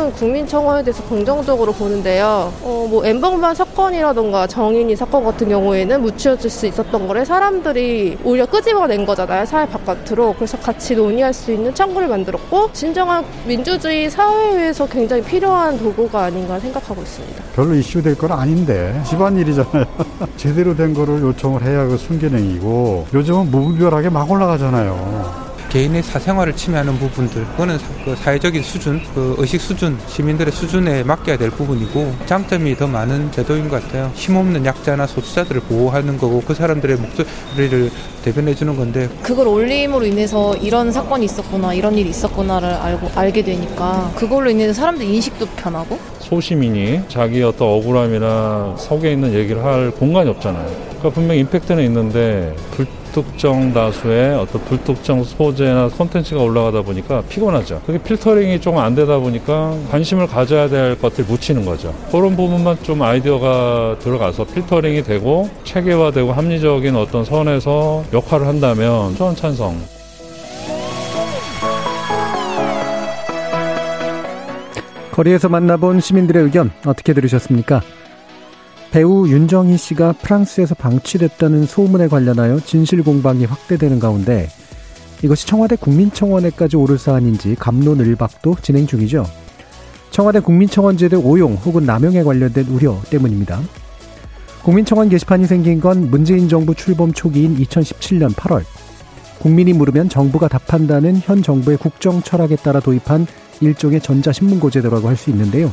저는 국민청원에 대해서 긍정적으로 보는데요. 어, 뭐 엠번방 사건이라던가 정인이 사건 같은 경우에는 묻혀질 수 있었던 거를 사람들이 오히려 끄집어낸 거잖아요. 사회 바깥으로. 그래서 같이 논의할 수 있는 창구를 만들었고 진정한 민주주의 사회에서 굉장히 필요한 도구가 아닌가 생각하고 있습니다. 별로 이슈 될 건 아닌데 집안일이잖아요. 제대로 된 거를 요청을 해야 그 순기능이고 요즘은 무분별하게 막 올라가잖아요. 개인의 사생활을 침해하는 부분들 그거는 그 사회적인 수준, 그 의식 수준, 시민들의 수준에 맡겨야 될 부분이고 장점이 더 많은 제도인 것 같아요. 힘없는 약자나 소수자들을 보호하는 거고 그 사람들의 목소리를 대변해 주는 건데 그걸 올림으로 인해서 이런 사건이 있었구나 이런 일이 있었구나를 알고 알게 되니까 그걸로 인해서 사람들 인식도 변하고 소시민이 자기 어떤 억울함이나 속에 있는 얘기를 할 공간이 없잖아요. 그러니까 분명히 임팩트는 있는데 불 특정 다수의 어떤 불특정 소재나 콘텐츠가 올라가다 보니까 피곤하죠. 그게 필터링이 좀안 되다 보니까 관심을 가져야 될 것들 묻히는 거죠. 그런 부분만 좀 아이디어가 들어가서 필터링이 되고 체계화되고 합리적인 어떤 선에서 역할을 한다면 저는 찬성. 거리에서 만나본 시민들의 의견 어떻게 들으셨습니까? 배우 윤정희 씨가 프랑스에서 방치됐다는 소문에 관련하여 진실 공방이 확대되는 가운데 이것이 청와대 국민청원에까지 오를 사안인지 감론을박도 진행 중이죠. 청와대 국민청원 제도 오용 혹은 남용에 관련된 우려 때문입니다. 국민청원 게시판이 생긴 건 문재인 정부 출범 초기인 2017년 8월 국민이 물으면 정부가 답한다는 현 정부의 국정 철학에 따라 도입한 일종의 전자신문고 제도라고 할 수 있는데요.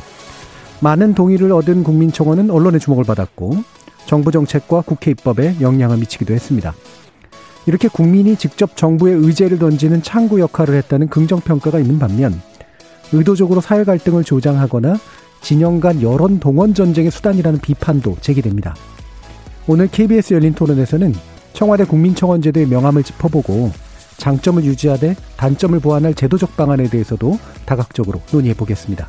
많은 동의를 얻은 국민청원은 언론의 주목을 받았고 정부 정책과 국회 입법에 영향을 미치기도 했습니다. 이렇게 국민이 직접 정부의 의제를 던지는 창구 역할을 했다는 긍정평가가 있는 반면 의도적으로 사회 갈등을 조장하거나 진영 간 여론 동원 전쟁의 수단이라는 비판도 제기됩니다. 오늘 KBS 열린 토론에서는 청와대 국민청원제도의 명암을 짚어보고 장점을 유지하되 단점을 보완할 제도적 방안에 대해서도 다각적으로 논의해 보겠습니다.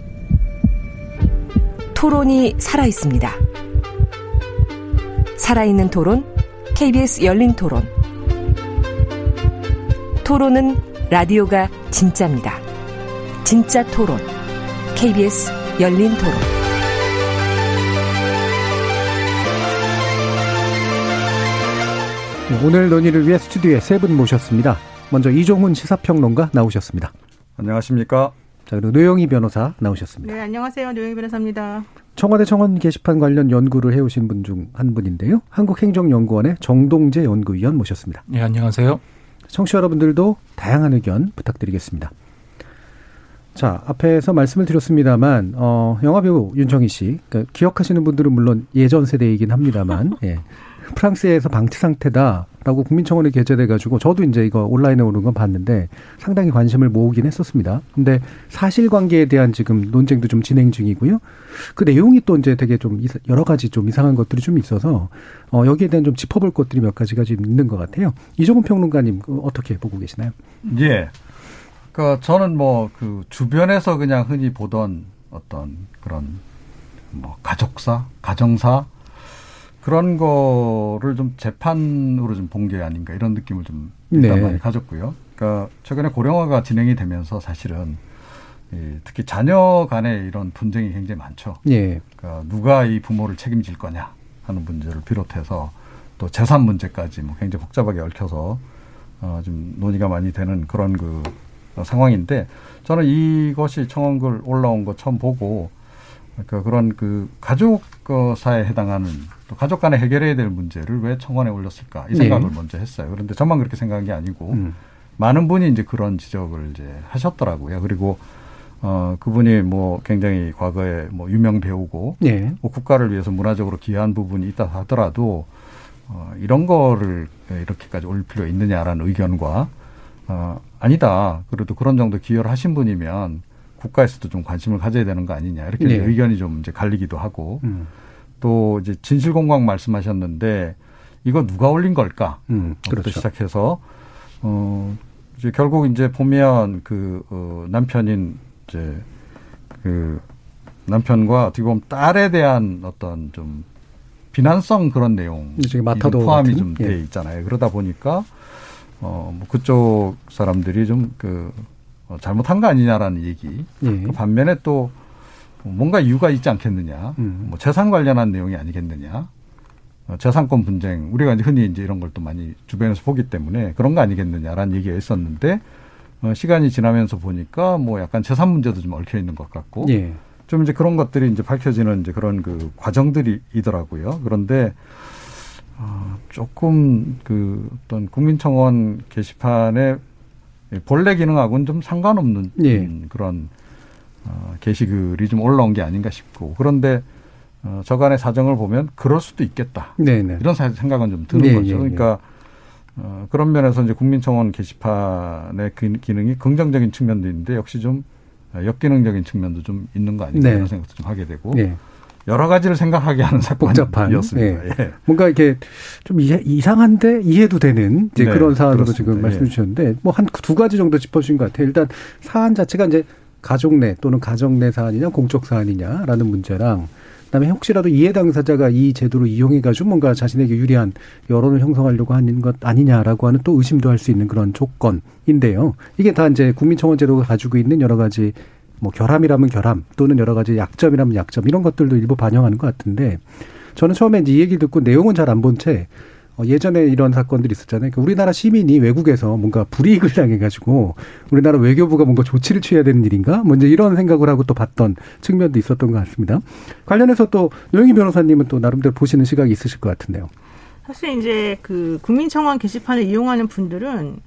토론이 살아 있습니다. 살아있는 토론, KBS 열린 토론. 토론은 라디오가 진짜입니다. 진짜 토론, KBS 열린 토론. 오늘 논의를 위해 스튜디오에 세 분 모셨습니다. 먼저 이종훈 시사평론가 나오셨습니다. 안녕하십니까? 자, 그리고 노영희 변호사 나오셨습니다. 네, 안녕하세요. 노영희 변호사입니다. 청와대 청원 게시판 관련 연구를 해오신 분 중 한 분인데요. 한국행정연구원의 정동재 연구위원 모셨습니다. 네, 안녕하세요. 청취자 여러분들도 다양한 의견 부탁드리겠습니다. 자, 앞에서 말씀을 드렸습니다만, 어, 영화배우 윤정희 씨, 그러니까 기억하시는 분들은 물론 예전 세대이긴 합니다만, 예. 프랑스에서 방치 상태다 라고 국민청원에 게재돼 가지고 저도 이제 이거 온라인에 오는 건 봤는데 상당히 관심을 모으긴 했었습니다. 근데 사실관계에 대한 지금 논쟁도 좀 진행 중이고요. 그 내용이 또 이제 되게 좀 여러 가지 좀 이상한 것들이 좀 있어서 어 여기에 대한 좀 짚어볼 것들이 몇 가지가 좀 있는 것 같아요. 이종훈 평론가님 그 어떻게 보고 계시나요? 예. 그 저는 뭐 그 주변에서 그냥 흔히 보던 어떤 그런 뭐 가족사, 가정사 그런 거를 좀 재판으로 좀 본 게 아닌가 이런 느낌을 좀 일단 네. 많이 가졌고요. 그러니까 최근에 고령화가 진행이 되면서 사실은 이 특히 자녀 간의 이런 분쟁이 굉장히 많죠. 예. 그러니까 누가 이 부모를 책임질 거냐 하는 문제를 비롯해서 또 재산 문제까지 뭐 굉장히 복잡하게 얽혀서 어 좀 논의가 많이 되는 그런 그 상황인데 저는 이것이 청원글 올라온 거 처음 보고 그러니까 그런 그 가족 사에 해당하는 또 가족 간에 해결해야 될 문제를 왜 청원에 올렸을까 이 생각을 네. 먼저 했어요. 그런데 저만 그렇게 생각한 게 아니고 음. 많은 분이 이제 그런 지적을 이제 하셨더라고요. 그리고 어, 그분이 뭐 굉장히 과거에 뭐 유명 배우고 예. 뭐 국가를 위해서 문화적으로 기여한 부분이 있다 하더라도 어, 이런 거를 이렇게까지 올 필요 있느냐라는 의견과 어, 아니다. 그래도 그런 정도 기여를 하신 분이면 국가에서도 좀 관심을 가져야 되는 거 아니냐 이렇게 네. 의견이 좀 이제 갈리기도 하고 음. 또 이제 진실 공방 말씀하셨는데 이거 누가 올린 걸까? 음, 그렇죠. 시작해서 어 이제 결국 이제 보면 그 어, 남편인 이제 그 남편과 어떻게 보면 딸에 대한 어떤 좀 비난성 그런 내용 이제 마타도 포함이 같은? 좀돼 예. 있잖아요. 그러다 보니까 어뭐 그쪽 사람들이 좀그 어, 잘못한 거 아니냐라는 얘기. 예. 그 반면에 또 뭔가 이유가 있지 않겠느냐. 음. 뭐 재산 관련한 내용이 아니겠느냐. 어, 재산권 분쟁 우리가 이제 흔히 이제 이런 걸 또 많이 주변에서 보기 때문에 그런 거 아니겠느냐라는 얘기가 있었는데 어, 시간이 지나면서 보니까 뭐 약간 재산 문제도 좀 얽혀 있는 것 같고 예. 좀 이제 그런 것들이 이제 밝혀지는 이제 그런 그 과정들이더라고요. 그런데 어, 조금 그 어떤 국민청원 게시판의 본래 기능하고는 좀 상관없는 예. 음, 그런 어, 게시글이 좀 올라온 게 아닌가 싶고 그런데 어, 저간의 사정을 보면 그럴 수도 있겠다. 네네. 이런 사- 생각은 좀 드는 예, 거죠. 예, 예. 그러니까 어, 그런 면에서 이제 국민청원 게시판의 그 기능이 긍정적인 측면도 있는데 역시 좀 역기능적인 측면도 좀 있는 거 아닌가 네. 이런 생각도 좀 하게 되고 예. 여러 가지를 생각하게 하는 복잡한. 사건이었습니다. 예. 예. 뭔가 이렇게 좀 이상한데 이해도 되는 이제 네, 그런 사안으로 그렇습니다. 지금 말씀해 예. 주셨는데 뭐 한 두 가지 정도 짚어주신 것 같아요. 일단 사안 자체가 이제 가족 내 또는 가정 내 사안이냐 공적 사안이냐라는 문제랑 그다음에 혹시라도 이해 당사자가 이 제도를 이용해 가지고 뭔가 자신에게 유리한 여론을 형성하려고 하는 것 아니냐라고 하는 또 의심도 할 수 있는 그런 조건인데요. 이게 다 이제 국민청원 제도가 가지고 있는 여러 가지 뭐 결함이라면 결함 또는 여러 가지 약점이라면 약점 이런 것들도 일부 반영하는 것 같은데 저는 처음에 이제 이 얘기를 듣고 내용은 잘 안 본채 어, 예전에 이런 사건들이 있었잖아요. 그러니까 우리나라 시민이 외국에서 뭔가 불이익을 당해가지고 우리나라 외교부가 뭔가 조치를 취해야 되는 일인가? 먼저 이런 생각을 하고 또 봤던 측면도 있었던 것 같습니다. 관련해서 또 노영희 변호사님은 또 나름대로 보시는 시각이 있으실 것 같은데요. 사실 이제 그 국민청원 게시판을 이용하는 분들은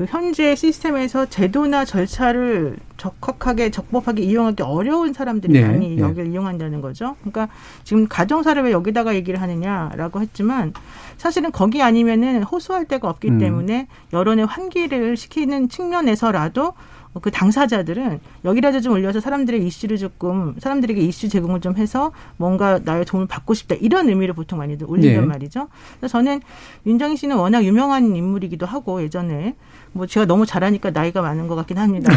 그 현재 시스템에서 제도나 절차를 적확하게 적법하게 이용하기 어려운 사람들이 네, 많이 네. 여기를 이용한다는 거죠. 그러니까 지금 가정사를 왜 여기다가 얘기를 하느냐라고 했지만 사실은 거기 아니면은 호소할 데가 없기 음. 때문에 여론의 환기를 시키는 측면에서라도 그 당사자들은 여기라도 좀 올려서 사람들의 이슈를 조금 사람들에게 이슈 제공을 좀 해서 뭔가 나의 도움을 받고 싶다 이런 의미로 보통 많이들 올린단 네. 말이죠. 그래서 저는 윤정희 씨는 워낙 유명한 인물이기도 하고 예전에 뭐 제가 너무 잘하니까 나이가 많은 것 같긴 합니다.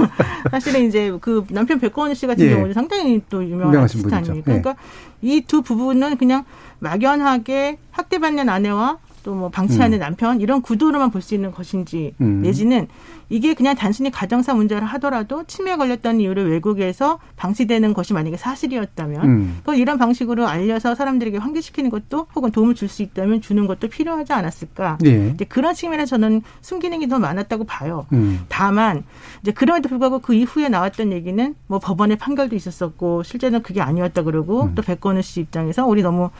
사실은 이제 그 남편 백건우 씨 같은 예. 경우는 상당히 또 유명한 아티스트. 아닙니까? 예. 그러니까 이 두 부부는 그냥 막연하게 학대받는 아내와 또 뭐 방치하는 남편 이런 구도로만 볼 수 있는 것인지 음. 내지는 이게 그냥 단순히 가정사 문제를 하더라도 치매 걸렸다는 이유로 외국에서 방치되는 것이 만약에 사실이었다면 음. 그걸 이런 방식으로 알려서 사람들에게 환기시키는 것도 혹은 도움을 줄 수 있다면 주는 것도 필요하지 않았을까? 예. 이제 그런 측면에서 저는 순기능이 더 많았다고 봐요. 음. 다만 이제 그럼에도 불구하고 그 이후에 나왔던 얘기는 뭐 법원의 판결도 있었었고 실제는 그게 아니었다 그러고 음. 또 백건우 씨 입장에서 우리 너무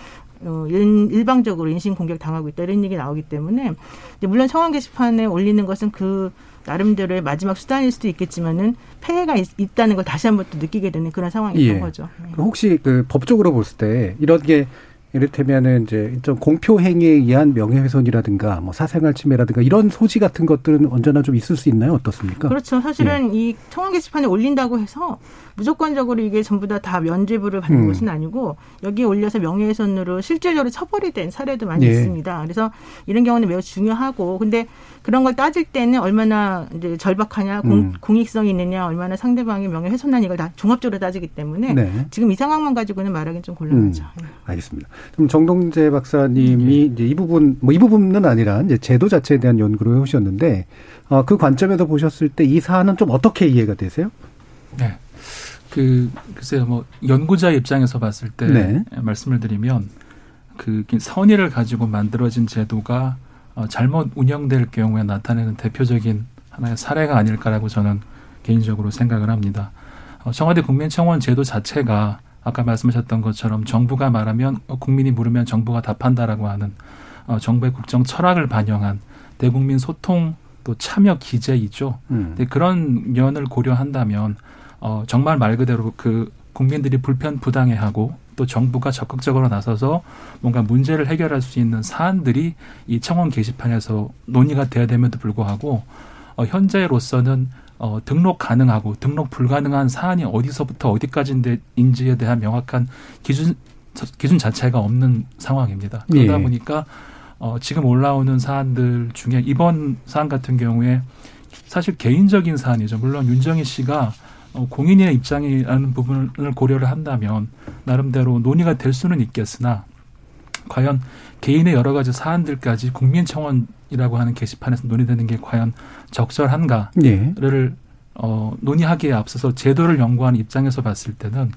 어, 일- 일방적으로 인신 공격 당하고 있다 이런 얘기 나오기 때문에 이제 물론 청원 게시판에 올리는 것은 그 나름대로의 마지막 수단일 수도 있겠지만은 폐해가 있, 다는걸 다시 한번 또 느끼게 되는 그런 상황이었던 예. 거죠. 네. 혹시 그 법적으로 볼때 이런 게 이를테면은 이제 좀 공표 행위에 의한 명예훼손이라든가 뭐 사생활 침해라든가 이런 소지 같은 것들은 언제나 좀 있을 수 있나요? 어떻습니까? 그렇죠. 사실은 예. 이 청원 게시판에 올린다고 해서 무조건적으로 이게 전부 다 다 면죄부를 받는 음. 것은 아니고 여기에 올려서 명예훼손으로 실질적으로 처벌이 된 사례도 많이 예. 있습니다. 그래서 이런 경우는 매우 중요하고 근데 그런 걸 따질 때는 얼마나 이제 절박하냐, 공, 음. 공익성이 있느냐, 얼마나 상대방의 명예 훼손한 이걸 다 종합적으로 따지기 때문에 네. 지금 이 상황만 가지고는 말하기는 좀 곤란하죠. 음, 알겠습니다. 그럼 정동재 박사님이 이제 이 부분 뭐 이 부분은 아니라 이제 제도 자체에 대한 연구를 해오셨는데 어, 그 관점에서 보셨을 때 이 사안은 좀 어떻게 이해가 되세요? 네. 그 글쎄요 뭐 연구자 입장에서 봤을 때 네. 말씀을 드리면 그 선의를 가지고 만들어진 제도가 어, 잘못 운영될 경우에 나타내는 대표적인 하나의 사례가 아닐까라고 저는 개인적으로 생각을 합니다. 어, 청와대 국민청원 제도 자체가 아까 말씀하셨던 것처럼 정부가 말하면 어, 국민이 물으면 정부가 답한다라고 하는 어, 정부의 국정 철학을 반영한 대국민 소통 또 참여 기제이죠. 음. 근데 그런 면을 고려한다면 어, 정말 말 그대로 그 국민들이 불편 부당해하고 또 정부가 적극적으로 나서서 뭔가 문제를 해결할 수 있는 사안들이 이 청원 게시판에서 논의가 돼야 됨에도 불구하고 어, 현재로서는 어, 등록 가능하고 등록 불가능한 사안이 어디서부터 어디까지인지에 대한 명확한 기준 기준 자체가 없는 상황입니다. 그러다 예. 보니까 어, 지금 올라오는 사안들 중에 이번 사안 같은 경우에 사실 개인적인 사안이죠. 물론 윤정희 씨가 어, 공인의 입장이라는 부분을 고려를 한다면 나름대로 논의가 될 수는 있겠으나 과연 개인의 여러 가지 사안들까지 국민청원이라고 하는 게시판에서 논의되는 게 과연 적절한가를 예. 어, 논의하기에 앞서서 제도를 연구하는 입장에서 봤을 때는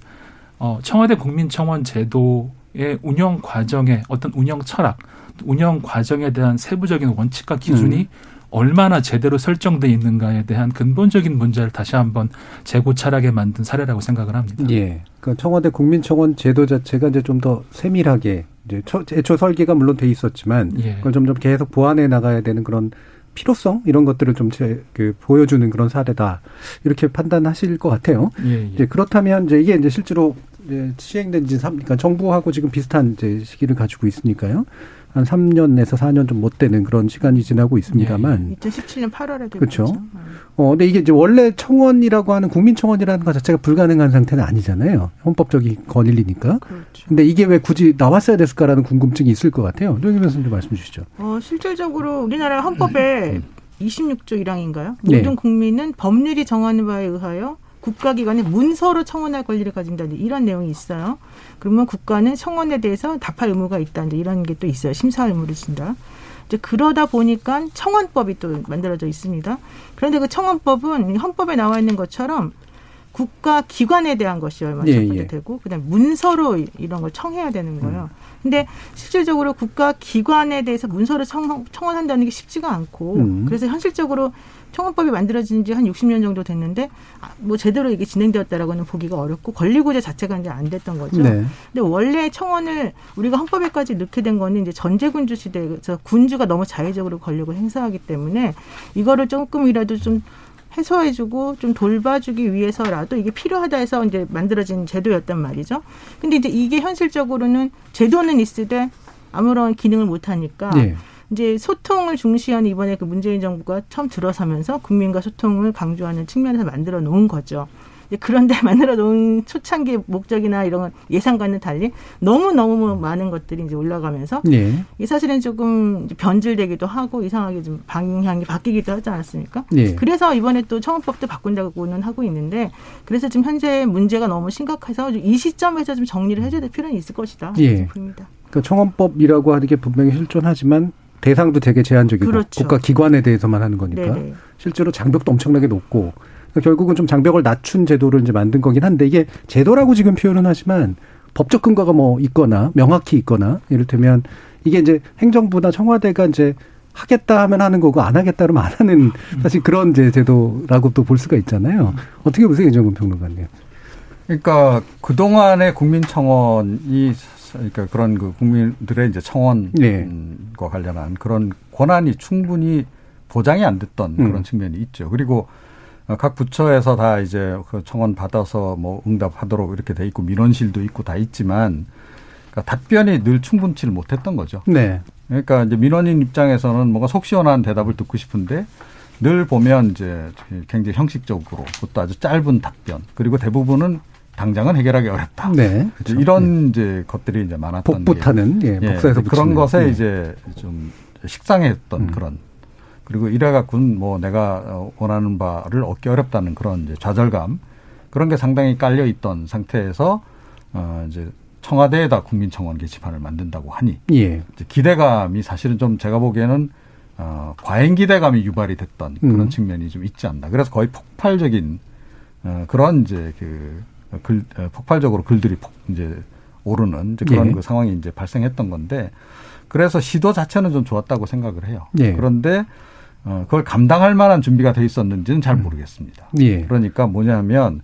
어, 청와대 국민청원 제도의 운영 과정의 어떤 운영 철학, 운영 과정에 대한 세부적인 원칙과 기준이 음. 얼마나 제대로 설정돼 있는가에 대한 근본적인 문제를 다시 한번 재고찰하게 만든 사례라고 생각을 합니다. 예. 그 청와대 국민청원 제도 자체가 이제 좀 더 세밀하게 이제 처, 애초 설계가 물론 돼 있었지만 예. 그걸 점점 계속 보완해 나가야 되는 그런 필요성 이런 것들을 좀 제, 그 보여주는 그런 사례다 이렇게 판단하실 것 같아요. 예, 예. 이제 그렇다면 이제 이게 이제 실제로 이제 시행된 지 3, 그러니까 정부하고 지금 비슷한 이제 시기를 가지고 있으니까요. 한 3년에서 4년 좀 못 되는 그런 시간이 지나고 있습니다만 2017년 8월에 그렇죠. 어, 근데 이게 이제 원래 청원이라고 하는 국민청원이라는 것 자체가 불가능한 상태는 아니잖아요. 헌법적인 권리니까. 그렇죠. 근데 이게 왜 굳이 나왔어야 됐을까라는 궁금증이 있을 것 같아요. 노영희 변호사님 좀 말씀 주시죠. 어, 실질적으로 우리나라 헌법에 26조 1항인가요? 네. 모든 국민은 법률이 정하는 바에 의하여 국가기관에 문서로 청원할 권리를 가진다. 이런 내용이 있어요. 그러면 국가는 청원에 대해서 답할 의무가 있다. 이제 이런 게 또 있어요. 심사 의무를 진다. 이제 그러다 보니까 청원법이 또 만들어져 있습니다. 그런데 그 청원법은 헌법에 나와 있는 것처럼 국가 기관에 대한 것이 얼마 예, 예. 되고 그다음 문서로 이- 이런 걸 청해야 되는 거예요. 근데 실질적으로 국가 기관에 대해서 문서를 청, 청원한다는 게 쉽지가 않고 음. 그래서 현실적으로 청원법이 만들어진 지 한 60년 정도 됐는데 아, 뭐 제대로 이게 진행되었다라고는 보기가 어렵고 권리구제 자체가 이제 안 됐던 거죠. 네. 근데 원래 청원을 우리가 헌법에까지 넣게 된 거는 이제 전제군주 시대에서 군주가 너무 자의적으로 권력을 행사하기 때문에 이거를 조금이라도 좀 해소해주고 좀 돌봐주기 위해서라도 이게 필요하다 해서 이제 만들어진 제도였단 말이죠. 근데 이제 이게 현실적으로는 제도는 있으되 아무런 기능을 못 하니까 예. 이제 소통을 중시하는 이번에 그 문재인 정부가 처음 들어서면서 국민과 소통을 강조하는 측면에서 만들어 놓은 거죠. 그런데 만들어 놓은 초창기 목적이나 이런 건 예상과는 달리 너무 너무 많은 것들이 이제 올라가면서 예. 이 사실은 조금 변질되기도 하고 이상하게 좀 방향이 바뀌기도 하지 않았습니까? 예. 그래서 이번에 또 청원법도 바꾼다고는 하고 있는데 그래서 지금 현재 문제가 너무 심각해서 이 시점에서 좀 정리를 해줘야 될 필요는 있을 것이다. 예. 이렇게 보입니다. 그 청원법이라고 하는 게 분명히 실존하지만 대상도 되게 제한적이고 그렇죠. 국가 기관에 대해서만 하는 거니까 네네. 실제로 장벽도 엄청나게 높고 그러니까 결국은 좀 장벽을 낮춘 제도를 이제 만든 거긴 한데 이게 제도라고 지금 표현은 하지만 법적 근거가 뭐 있거나 명확히 있거나 이를테면 이게 이제 행정부나 청와대가 이제 하겠다 하면 하는 거고 안 하겠다 그러면 안 하는 사실 그런 이제 제도라고 또 볼 수가 있잖아요. 어떻게 보세요, 이정근 평론가님? 그러니까 그동안의 국민청원이 그러니까 그런 그 국민들의 이제 청원과 네. 관련한 그런 권한이 충분히 보장이 안 됐던 음. 그런 측면이 있죠. 그리고 어, 각 부처에서 다 이제 그 청원 받아서 뭐 응답하도록 이렇게 돼 있고 민원실도 있고 다 있지만 그러니까 답변이 늘 충분치를 못했던 거죠. 네. 그러니까 이제 민원인 입장에서는 뭔가 속 시원한 대답을 듣고 싶은데 늘 보면 이제 굉장히 형식적으로 그것도 아주 짧은 답변 그리고 대부분은 당장은 해결하기 어렵다. 네. 이제 이런 이제 것들이 이제 많았던 복붙하는 예, 게. 복사해서 그런 붙이는. 것에 예. 이제 좀 식상했던 음. 그런 그리고 이래갖고는 뭐 내가 어, 원하는 바를 얻기 어렵다는 그런 이제 좌절감 그런 게 상당히 깔려 있던 상태에서 어 이제 청와대에다 국민청원 게시판을 만든다고 하니 예. 기대감이 사실은 좀 제가 보기에는 어, 과잉 기대감이 유발이 됐던 그런 음. 측면이 좀 있지 않나. 그래서 거의 폭발적인 어, 그런 이제 그 글, 어, 폭발적으로 글들이 폭 이제 오르는 이제 그런 예. 그 상황이 이제 발생했던 건데 그래서 시도 자체는 좀 좋았다고 생각을 해요. 예. 그런데 어, 그걸 감당할 만한 준비가 돼 있었는지는 잘 모르겠습니다. 예. 그러니까 뭐냐면,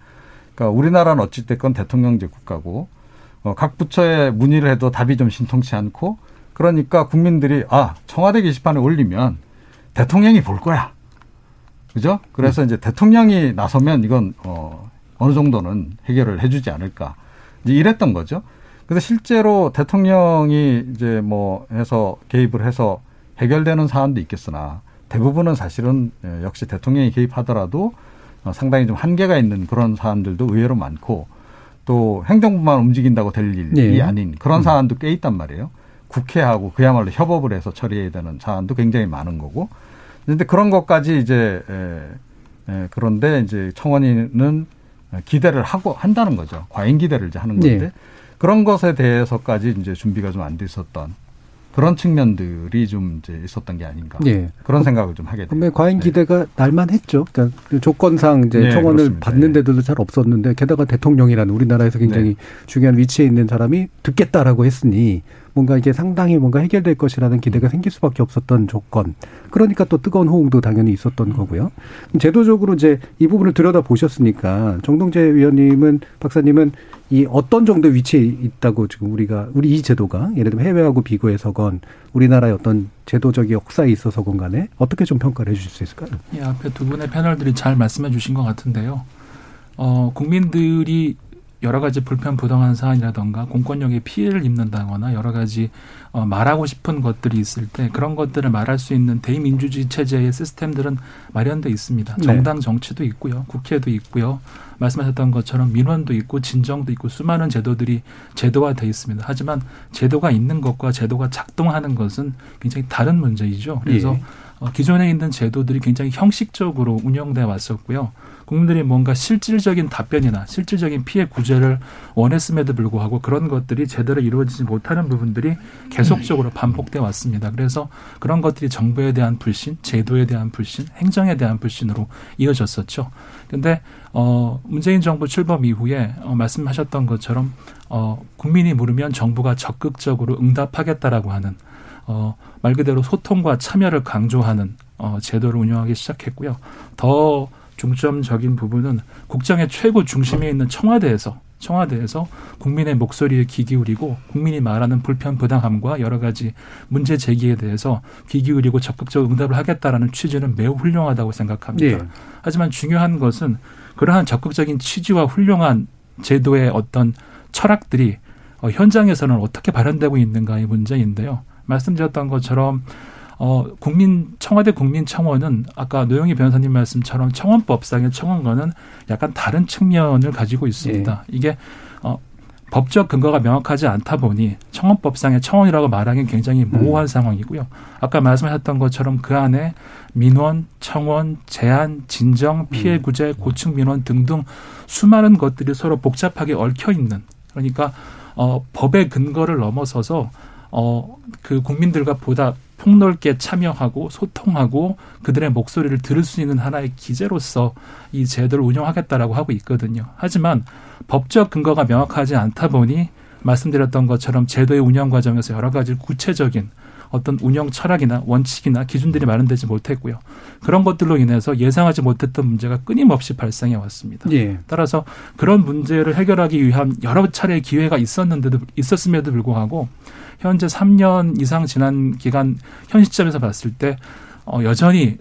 그러니까 우리나라는 어찌됐건 대통령제 국가고, 어, 각 부처에 문의를 해도 답이 좀 신통치 않고, 그러니까 국민들이, 아, 청와대 게시판에 올리면 대통령이 볼 거야. 그죠? 그래서 이제 대통령이 나서면 이건, 어, 어느 정도는 해결을 해주지 않을까 이제 이랬던 거죠. 근데 실제로 대통령이 이제 뭐 해서 개입을 해서 해결되는 사안도 있겠으나 대부분은 사실은 예, 역시 대통령이 개입하더라도 어, 상당히 좀 한계가 있는 그런 사안들도 의외로 많고 또 행정부만 움직인다고 될 일이 네. 아닌 그런 음. 사안도 꽤 있단 말이에요. 국회하고 그야말로 협업을 해서 처리해야 되는 사안도 굉장히 많은 거고. 그런데 그런 것까지 이제 에, 에, 그런데 이제 청원인은 기대를 하고 한다는 거죠. 과잉 기대를 이제 하는 건데 네. 그런 것에 대해서까지 이제 준비가 좀 안 돼 있었던 그런 측면들이 좀 이제 있었던 게 아닌가 네. 그런 생각을 좀 하게 됩니다. 과잉 네. 기대가 네. 날만 했죠. 그러니까 조건상 이제 네, 청원을 그렇습니다. 받는 데들도 잘 없었는데 게다가 대통령이라는 우리나라에서 굉장히 네. 중요한 위치에 있는 사람이 듣겠다라고 했으니 뭔가 이게 상당히 뭔가 해결될 것이라는 기대가 음. 생길 수밖에 없었던 조건. 그러니까 또 뜨거운 호응도 당연히 있었던 거고요. 제도적으로 이제 이 부분을 들여다 보셨으니까 정동재 위원님은 박사님은 이 어떤 정도 위치에 있다고 지금 우리가 우리 이 제도가 예를 들면 해외하고 비교해서건 우리나라의 어떤 제도적 역사에 있어서건 간에 어떻게 좀 평가를 해 주실 수 있을까요? 예, 앞에 두 분의 패널들이 잘 말씀해 주신 것 같은데요. 어, 국민들이 여러 가지 불편 부당한 사안이라던가 공권력에 피해를 입는다거나 여러 가지 어, 말하고 싶은 것들이 있을 때 그런 것들을 말할 수 있는 대의민주주의 체제의 시스템들은 마련돼 있습니다. 네. 정당 정치도 있고요, 국회도 있고요. 말씀하셨던 것처럼 민원도 있고 진정도 있고 수많은 제도들이 제도화돼 있습니다. 하지만 제도가 있는 것과 제도가 작동하는 것은 굉장히 다른 문제이죠. 그래서 예. 어, 기존에 있는 제도들이 굉장히 형식적으로 운영돼 왔었고요. 국민들이 뭔가 실질적인 답변이나 실질적인 피해 구제를 원했음에도 불구하고 그런 것들이 제대로 이루어지지 못하는 부분들이 계속적으로 반복돼 왔습니다. 그래서 그런 것들이 정부에 대한 불신, 제도에 대한 불신, 행정에 대한 불신으로 이어졌었죠. 근데 어 문재인 정부 출범 이후에 어 말씀하셨던 것처럼 어 국민이 물으면 정부가 적극적으로 응답하겠다라고 하는 어 말 그대로 소통과 참여를 강조하는 어 제도를 운영하기 시작했고요. 더 중점적인 부분은 국정의 최고 중심에 있는 청와대에서 청와대에서 국민의 목소리에 귀 기울이고 국민이 말하는 불편 부당함과 여러 가지 문제 제기에 대해서 귀 기울이고 적극적 응답을 하겠다라는 취지는 매우 훌륭하다고 생각합니다. 네. 하지만 중요한 것은 그러한 적극적인 취지와 훌륭한 제도의 어떤 철학들이 어, 현장에서는 어떻게 발현되고 있는가의 문제인데요. 말씀드렸던 것처럼 어, 국민, 청와대 국민청원은 아까 노영희 변호사님 말씀처럼 청원법상의 청원과는 약간 다른 측면을 가지고 있습니다. 예. 이게, 어, 법적 근거가 명확하지 않다 보니 청원법상의 청원이라고 말하기는 굉장히 모호한 음. 상황이고요. 아까 말씀하셨던 것처럼 그 안에 민원, 청원, 제한, 진정, 피해 음. 구제, 고충 민원 등등 수많은 것들이 서로 복잡하게 얽혀 있는 그러니까 어 법의 근거를 넘어서서 어그 국민들과 보다 폭넓게 참여하고 소통하고 그들의 목소리를 들을 수 있는 하나의 기재로서 이 제도를 운영하겠다라고 하고 있거든요. 하지만 법적 근거가 명확하지 않다 보니 말씀드렸던 것처럼 제도의 운영 과정에서 여러 가지 구체적인 어떤 운영 철학이나 원칙이나 기준들이 마련되지 못했고요. 그런 것들로 인해서 예상하지 못했던 문제가 끊임없이 발생해 왔습니다. 예. 따라서 그런 문제를 해결하기 위한 여러 차례의 기회가 있었는데도 있었음에도 불구하고 현재 3년 이상 지난 기간 현 시점에서 봤을 때 어, 여전히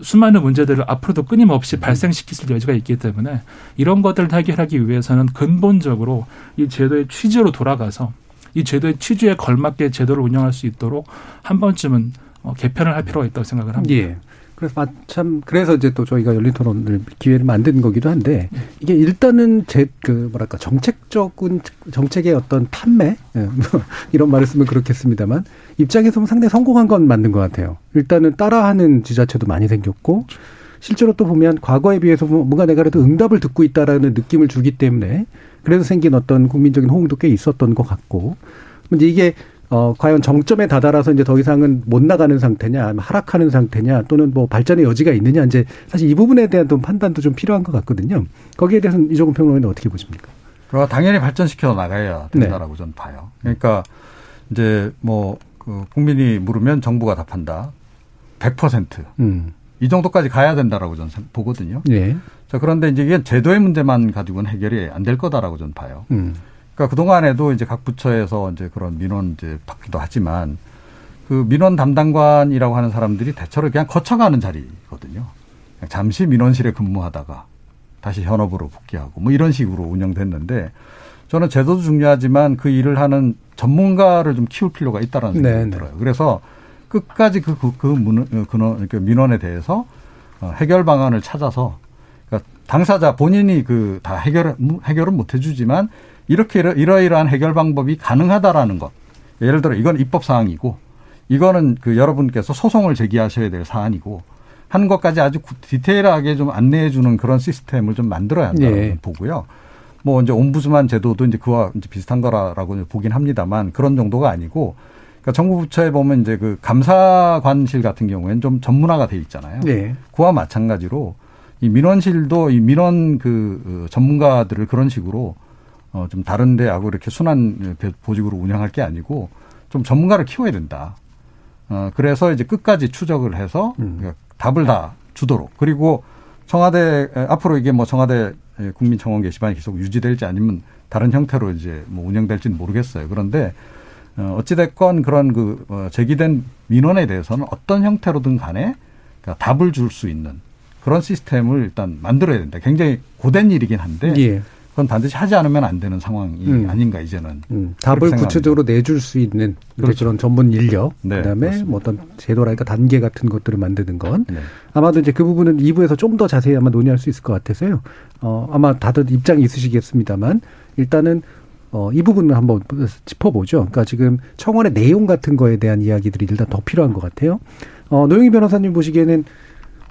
수많은 문제들을 앞으로도 끊임없이 음. 발생시킬 여지가 있기 때문에 이런 것들을 해결하기 위해서는 근본적으로 이 제도의 취지로 돌아가서 이 제도의 취지에 걸맞게 제도를 운영할 수 있도록 한 번쯤은 어, 개편을 할 필요가 있다고 생각을 합니다. 예. 그래서 마참 그래서 이제 또 저희가 열린 토론을 기회를 만든 거기도 한데 이게 일단은 제 그 뭐랄까 정책적인 정책의 어떤 판매 예, 뭐 이런 말을 쓰면 그렇겠습니다만 입장에서 보면 상당히 성공한 건 맞는 것 같아요. 일단은 따라하는 지자체도 많이 생겼고 실제로 또 보면 과거에 비해서 뭐 뭔가 내가 그래도 응답을 듣고 있다라는 느낌을 주기 때문에 그래서 생긴 어떤 국민적인 호응도 꽤 있었던 것 같고 이제 이게 어, 과연 정점에 다다라서 이제 더 이상은 못 나가는 상태냐, 하락하는 상태냐, 또는 뭐 발전의 여지가 있느냐, 이제 사실 이 부분에 대한 좀 판단도 좀 필요한 것 같거든요. 거기에 대해서는 이종훈 평론가는 어떻게 보십니까? 그 당연히 발전시켜 나가야 된다라고 네. 저는 봐요. 그러니까 이제 뭐, 그 국민이 물으면 정부가 답한다. 100%. 음. 이 정도까지 가야 된다라고 저는 보거든요. 네. 자, 그런데 이제 이게 제도의 문제만 가지고는 해결이 안 될 거다라고 저는 봐요. 음. 그러니까 그동안에도 이제 각 부처에서 이제 그런 민원 이제 받기도 하지만 그 민원 담당관이라고 하는 사람들이 대체로 그냥 거쳐가는 자리거든요. 잠시 민원실에 근무하다가 다시 현업으로 복귀하고 뭐 이런 식으로 운영됐는데 저는 제도도 중요하지만 그 일을 하는 전문가를 좀 키울 필요가 있다라는 생각이 네, 네. 들어요. 그래서 끝까지 그, 그, 그, 문, 그, 그 민원에 대해서 어, 해결 방안을 찾아서 그러니까 당사자 본인이 그 다 해결, 해결은 못 해주지만 이렇게 이러이러한 해결 방법이 가능하다라는 것. 예를 들어 이건 입법 사항이고 이거는 그 여러분께서 소송을 제기하셔야 될 사안이고 하는 것까지 아주 디테일하게 좀 안내해 주는 그런 시스템을 좀 만들어야 한다고 네. 보고요. 뭐 이제 옴부즈만 제도도 이제 그와 이제 비슷한 거라고 보긴 합니다만 그런 정도가 아니고 그러니까 정부 부처에 보면 이제 그 감사관실 같은 경우에는 좀 전문화가 돼 있잖아요. 네. 그와 마찬가지로 이 민원실도 이 민원 그 어, 전문가들을 그런 식으로 어 좀 다른 데하고 이렇게 순환 보직으로 운영할 게 아니고 좀 전문가를 키워야 된다. 어 그래서 이제 끝까지 추적을 해서 음. 그러니까 답을 다 주도록 그리고 청와대 앞으로 이게 뭐 청와대 국민청원 게시판이 계속 유지될지 아니면 다른 형태로 이제 뭐 운영될지는 모르겠어요. 그런데 어, 어찌됐건 그런 그 어, 제기된 민원에 대해서는 어떤 형태로든 간에 그러니까 답을 줄 수 있는 그런 시스템을 일단 만들어야 된다. 굉장히 고된 일이긴 한데 예. 그건 반드시 하지 않으면 안 되는 상황이 음. 아닌가 이제는 음. 답을 구체적으로 내줄 수 있는 그렇죠. 그런 전문 인력 네, 그다음에 뭐 어떤 제도랄까 단계 같은 것들을 만드는 건 네. 아마도 이제 그 부분은 2부에서 좀 더 자세히 아마 논의할 수 있을 것 같아서요. 어 아마 다들 입장이 있으시겠습니다만 일단은 어, 이 부분을 한번 짚어보죠. 그러니까 지금 청원의 내용 같은 거에 대한 이야기들이 일단 더 필요한 것 같아요. 어, 노영희 변호사님 보시기에는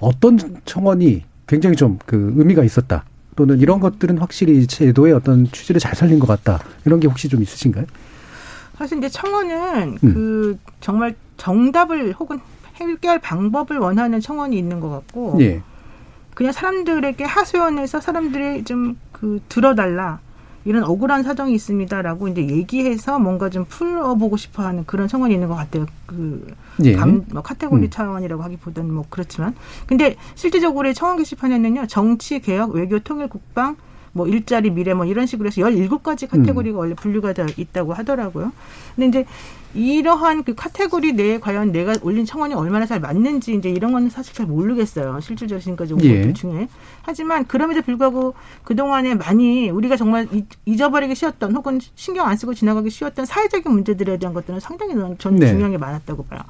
어떤 청원이 굉장히 좀 그 의미가 있었다. 또는 이런 것들은 확실히 제도의 어떤 취지를 잘 살린 것 같다. 이런 게 혹시 좀 있으신가요? 사실 이제 청원은 음. 그 정말 정답을 혹은 해결 방법을 원하는 청원이 있는 것 같고 예. 그냥 사람들에게 하소연해서 사람들이 좀 그 들어달라 이런 억울한 사정이 있습니다라고 이제 얘기해서 뭔가 좀 풀어보고 싶어하는 그런 청원이 있는 것 같아요. 그 예. 감, 뭐 카테고리 음. 차원이라고 하기보다는 뭐 그렇지만 근데 실질적으로 청원 게시판에는요 정치 개혁 외교 통일 국방 뭐 일자리 미래 뭐 이런 식으로 해서 열일곱 가지 카테고리가 음. 원래 분류가 돼 있다고 하더라고요. 근데 이제 이러한 그 카테고리 내에 과연 내가 올린 청원이 얼마나 잘 맞는지 이제 이런 건 사실 잘 모르겠어요. 실질적으로 지금까지 온 예. 중에. 하지만 그럼에도 불구하고 그동안에 많이 우리가 정말 잊어버리기 쉬웠던 혹은 신경 안 쓰고 지나가기 쉬웠던 사회적인 문제들에 대한 것들은 상당히 저는 네. 중요한 게 많았다고 봐요.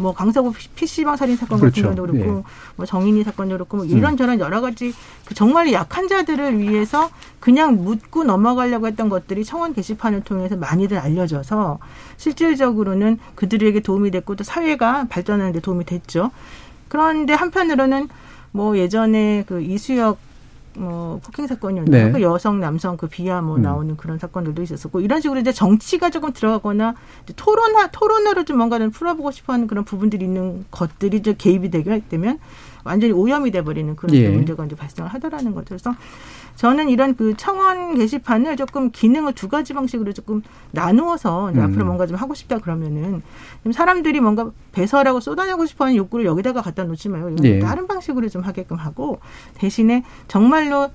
뭐 강서구 PC방 살인 사건 그렇죠. 같은 경우도 그렇고 예. 뭐 정인이 사건도 그렇고 뭐 이런저런 여러 가지 그 정말 약한 자들을 위해서 그냥 묻고 넘어가려고 했던 것들이 청원 게시판을 통해서 많이들 알려져서 실질적으로는 그들에게 도움이 됐고 또 사회가 발전하는 데 도움이 됐죠. 그런데 한편으로는 뭐 예전에 그 이수혁 뭐 폭행 사건이었나요? 네. 그 여성 남성 그 비하 뭐 음. 나오는 그런 사건들도 있었었고 이런 식으로 이제 정치가 조금 들어가거나 토론하 토론으로 좀 뭔가를 풀어보고 싶어하는 그런 부분들이 있는 것들이 이제 개입이 되게 되면 완전히 오염이 돼버리는 그런 예. 문제가 이제 발생을 하더라는 거죠. 그래서 저는 이런 그 청원 게시판을 조금 기능을 두 가지 방식으로 조금 나누어서 음. 앞으로 뭔가 좀 하고 싶다 그러면은 사람들이 뭔가 배설하고 쏟아내고 싶어하는 욕구를 여기다가 갖다 놓지 말고 예. 다른 방식으로 좀 하게끔 하고 대신에 정말로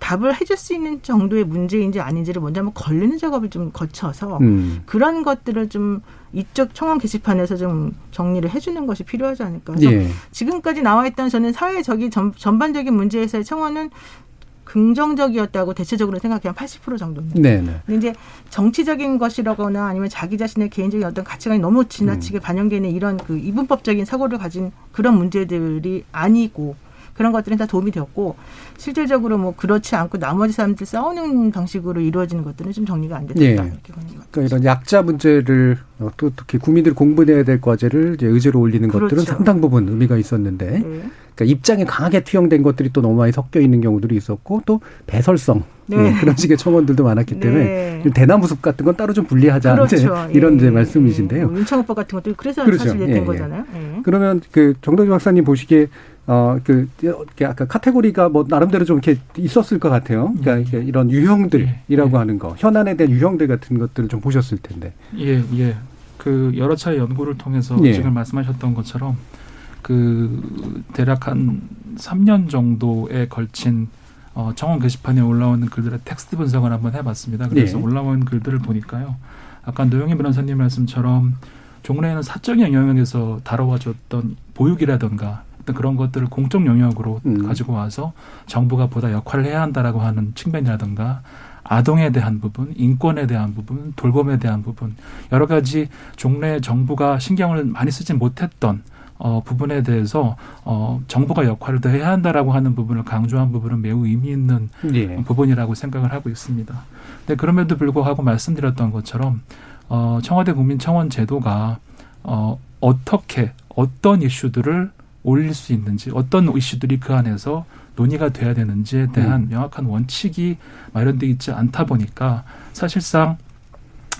답을 해줄 수 있는 정도의 문제인지 아닌지를 먼저 한번 걸리는 작업을 좀 거쳐서 음. 그런 것들을 좀 이쪽 청원 게시판에서 좀 정리를 해주는 것이 필요하지 않을까. 그래서 예. 지금까지 나와 있던 저는 사회적인 전, 전반적인 문제에서의 청원은 긍정적이었다고 대체적으로 생각해요. 80% 정도는. 네, 네. 근데 이제 정치적인 것이라거나 아니면 자기 자신의 개인적인 어떤 가치관이 너무 지나치게 음. 반영되는 이런 그 이분법적인 사고를 가진 그런 문제들이 아니고 그런 것들은 다 도움이 되었고 실질적으로 뭐 그렇지 않고 나머지 사람들 싸우는 방식으로 이루어지는 것들은 좀 정리가 안 됐다 네. 것 그러니까 이런 약자 문제를 또 특히 국민들이 공부해야 될 과제를 이제 의제로 올리는 그렇죠. 것들은 상당 부분 의미가 있었는데 네. 그러니까 입장이 강하게 투영된 것들이 또 너무 많이 섞여 있는 경우들이 있었고 또 배설성 네. 네. 그런 식의 청원들도 많았기 때문에 네. 대나무 숲 같은 건 따로 좀 분리하자 그렇죠. 이런 예. 이제 말씀이신데요. 윤창호법 같은 것도 그래서 그렇죠. 사실 된 예. 거잖아요. 예. 그러면 그 정덕희 박사님 보시기에 어, 그, 아까 카테고리가 뭐, 나름대로 좀 이렇게 있었을 것 같아요. 그러니까 음. 이런 유형들이라고 예. 하는 거, 현안에 대한 유형들 같은 것들을 좀 보셨을 텐데. 예, 예. 그, 여러 차례 연구를 통해서 예. 지금 말씀하셨던 것처럼 그, 대략 한 3년 정도에 걸친 어, 정원 게시판에 올라오는 글들의 텍스트 분석을 한번 해봤습니다. 그래서 예. 올라온 글들을 보니까요. 아까 노영희 변호사님 말씀처럼 종래에는 사적 영역에서 다뤄와줬던 보육이라든가 어떤 그런 것들을 공적 영역으로 음. 가지고 와서 정부가 보다 역할을 해야 한다라고 하는 측면이라든가 아동에 대한 부분, 인권에 대한 부분, 돌봄에 대한 부분 여러 가지 종래 정부가 신경을 많이 쓰지 못했던 어, 부분에 대해서 어, 정부가 역할을 더 해야 한다라고 하는 부분을 강조한 부분은 매우 의미 있는 예. 부분이라고 생각을 하고 있습니다. 근데 그럼에도 불구하고 말씀드렸던 것처럼 어, 청와대 국민청원 제도가 어, 어떻게 어떤 이슈들을 올릴 수 있는지 어떤 이슈들이 그 안에서 논의가 돼야 되는지에 대한 음. 명확한 원칙이 마련돼 있지 않다 보니까 사실상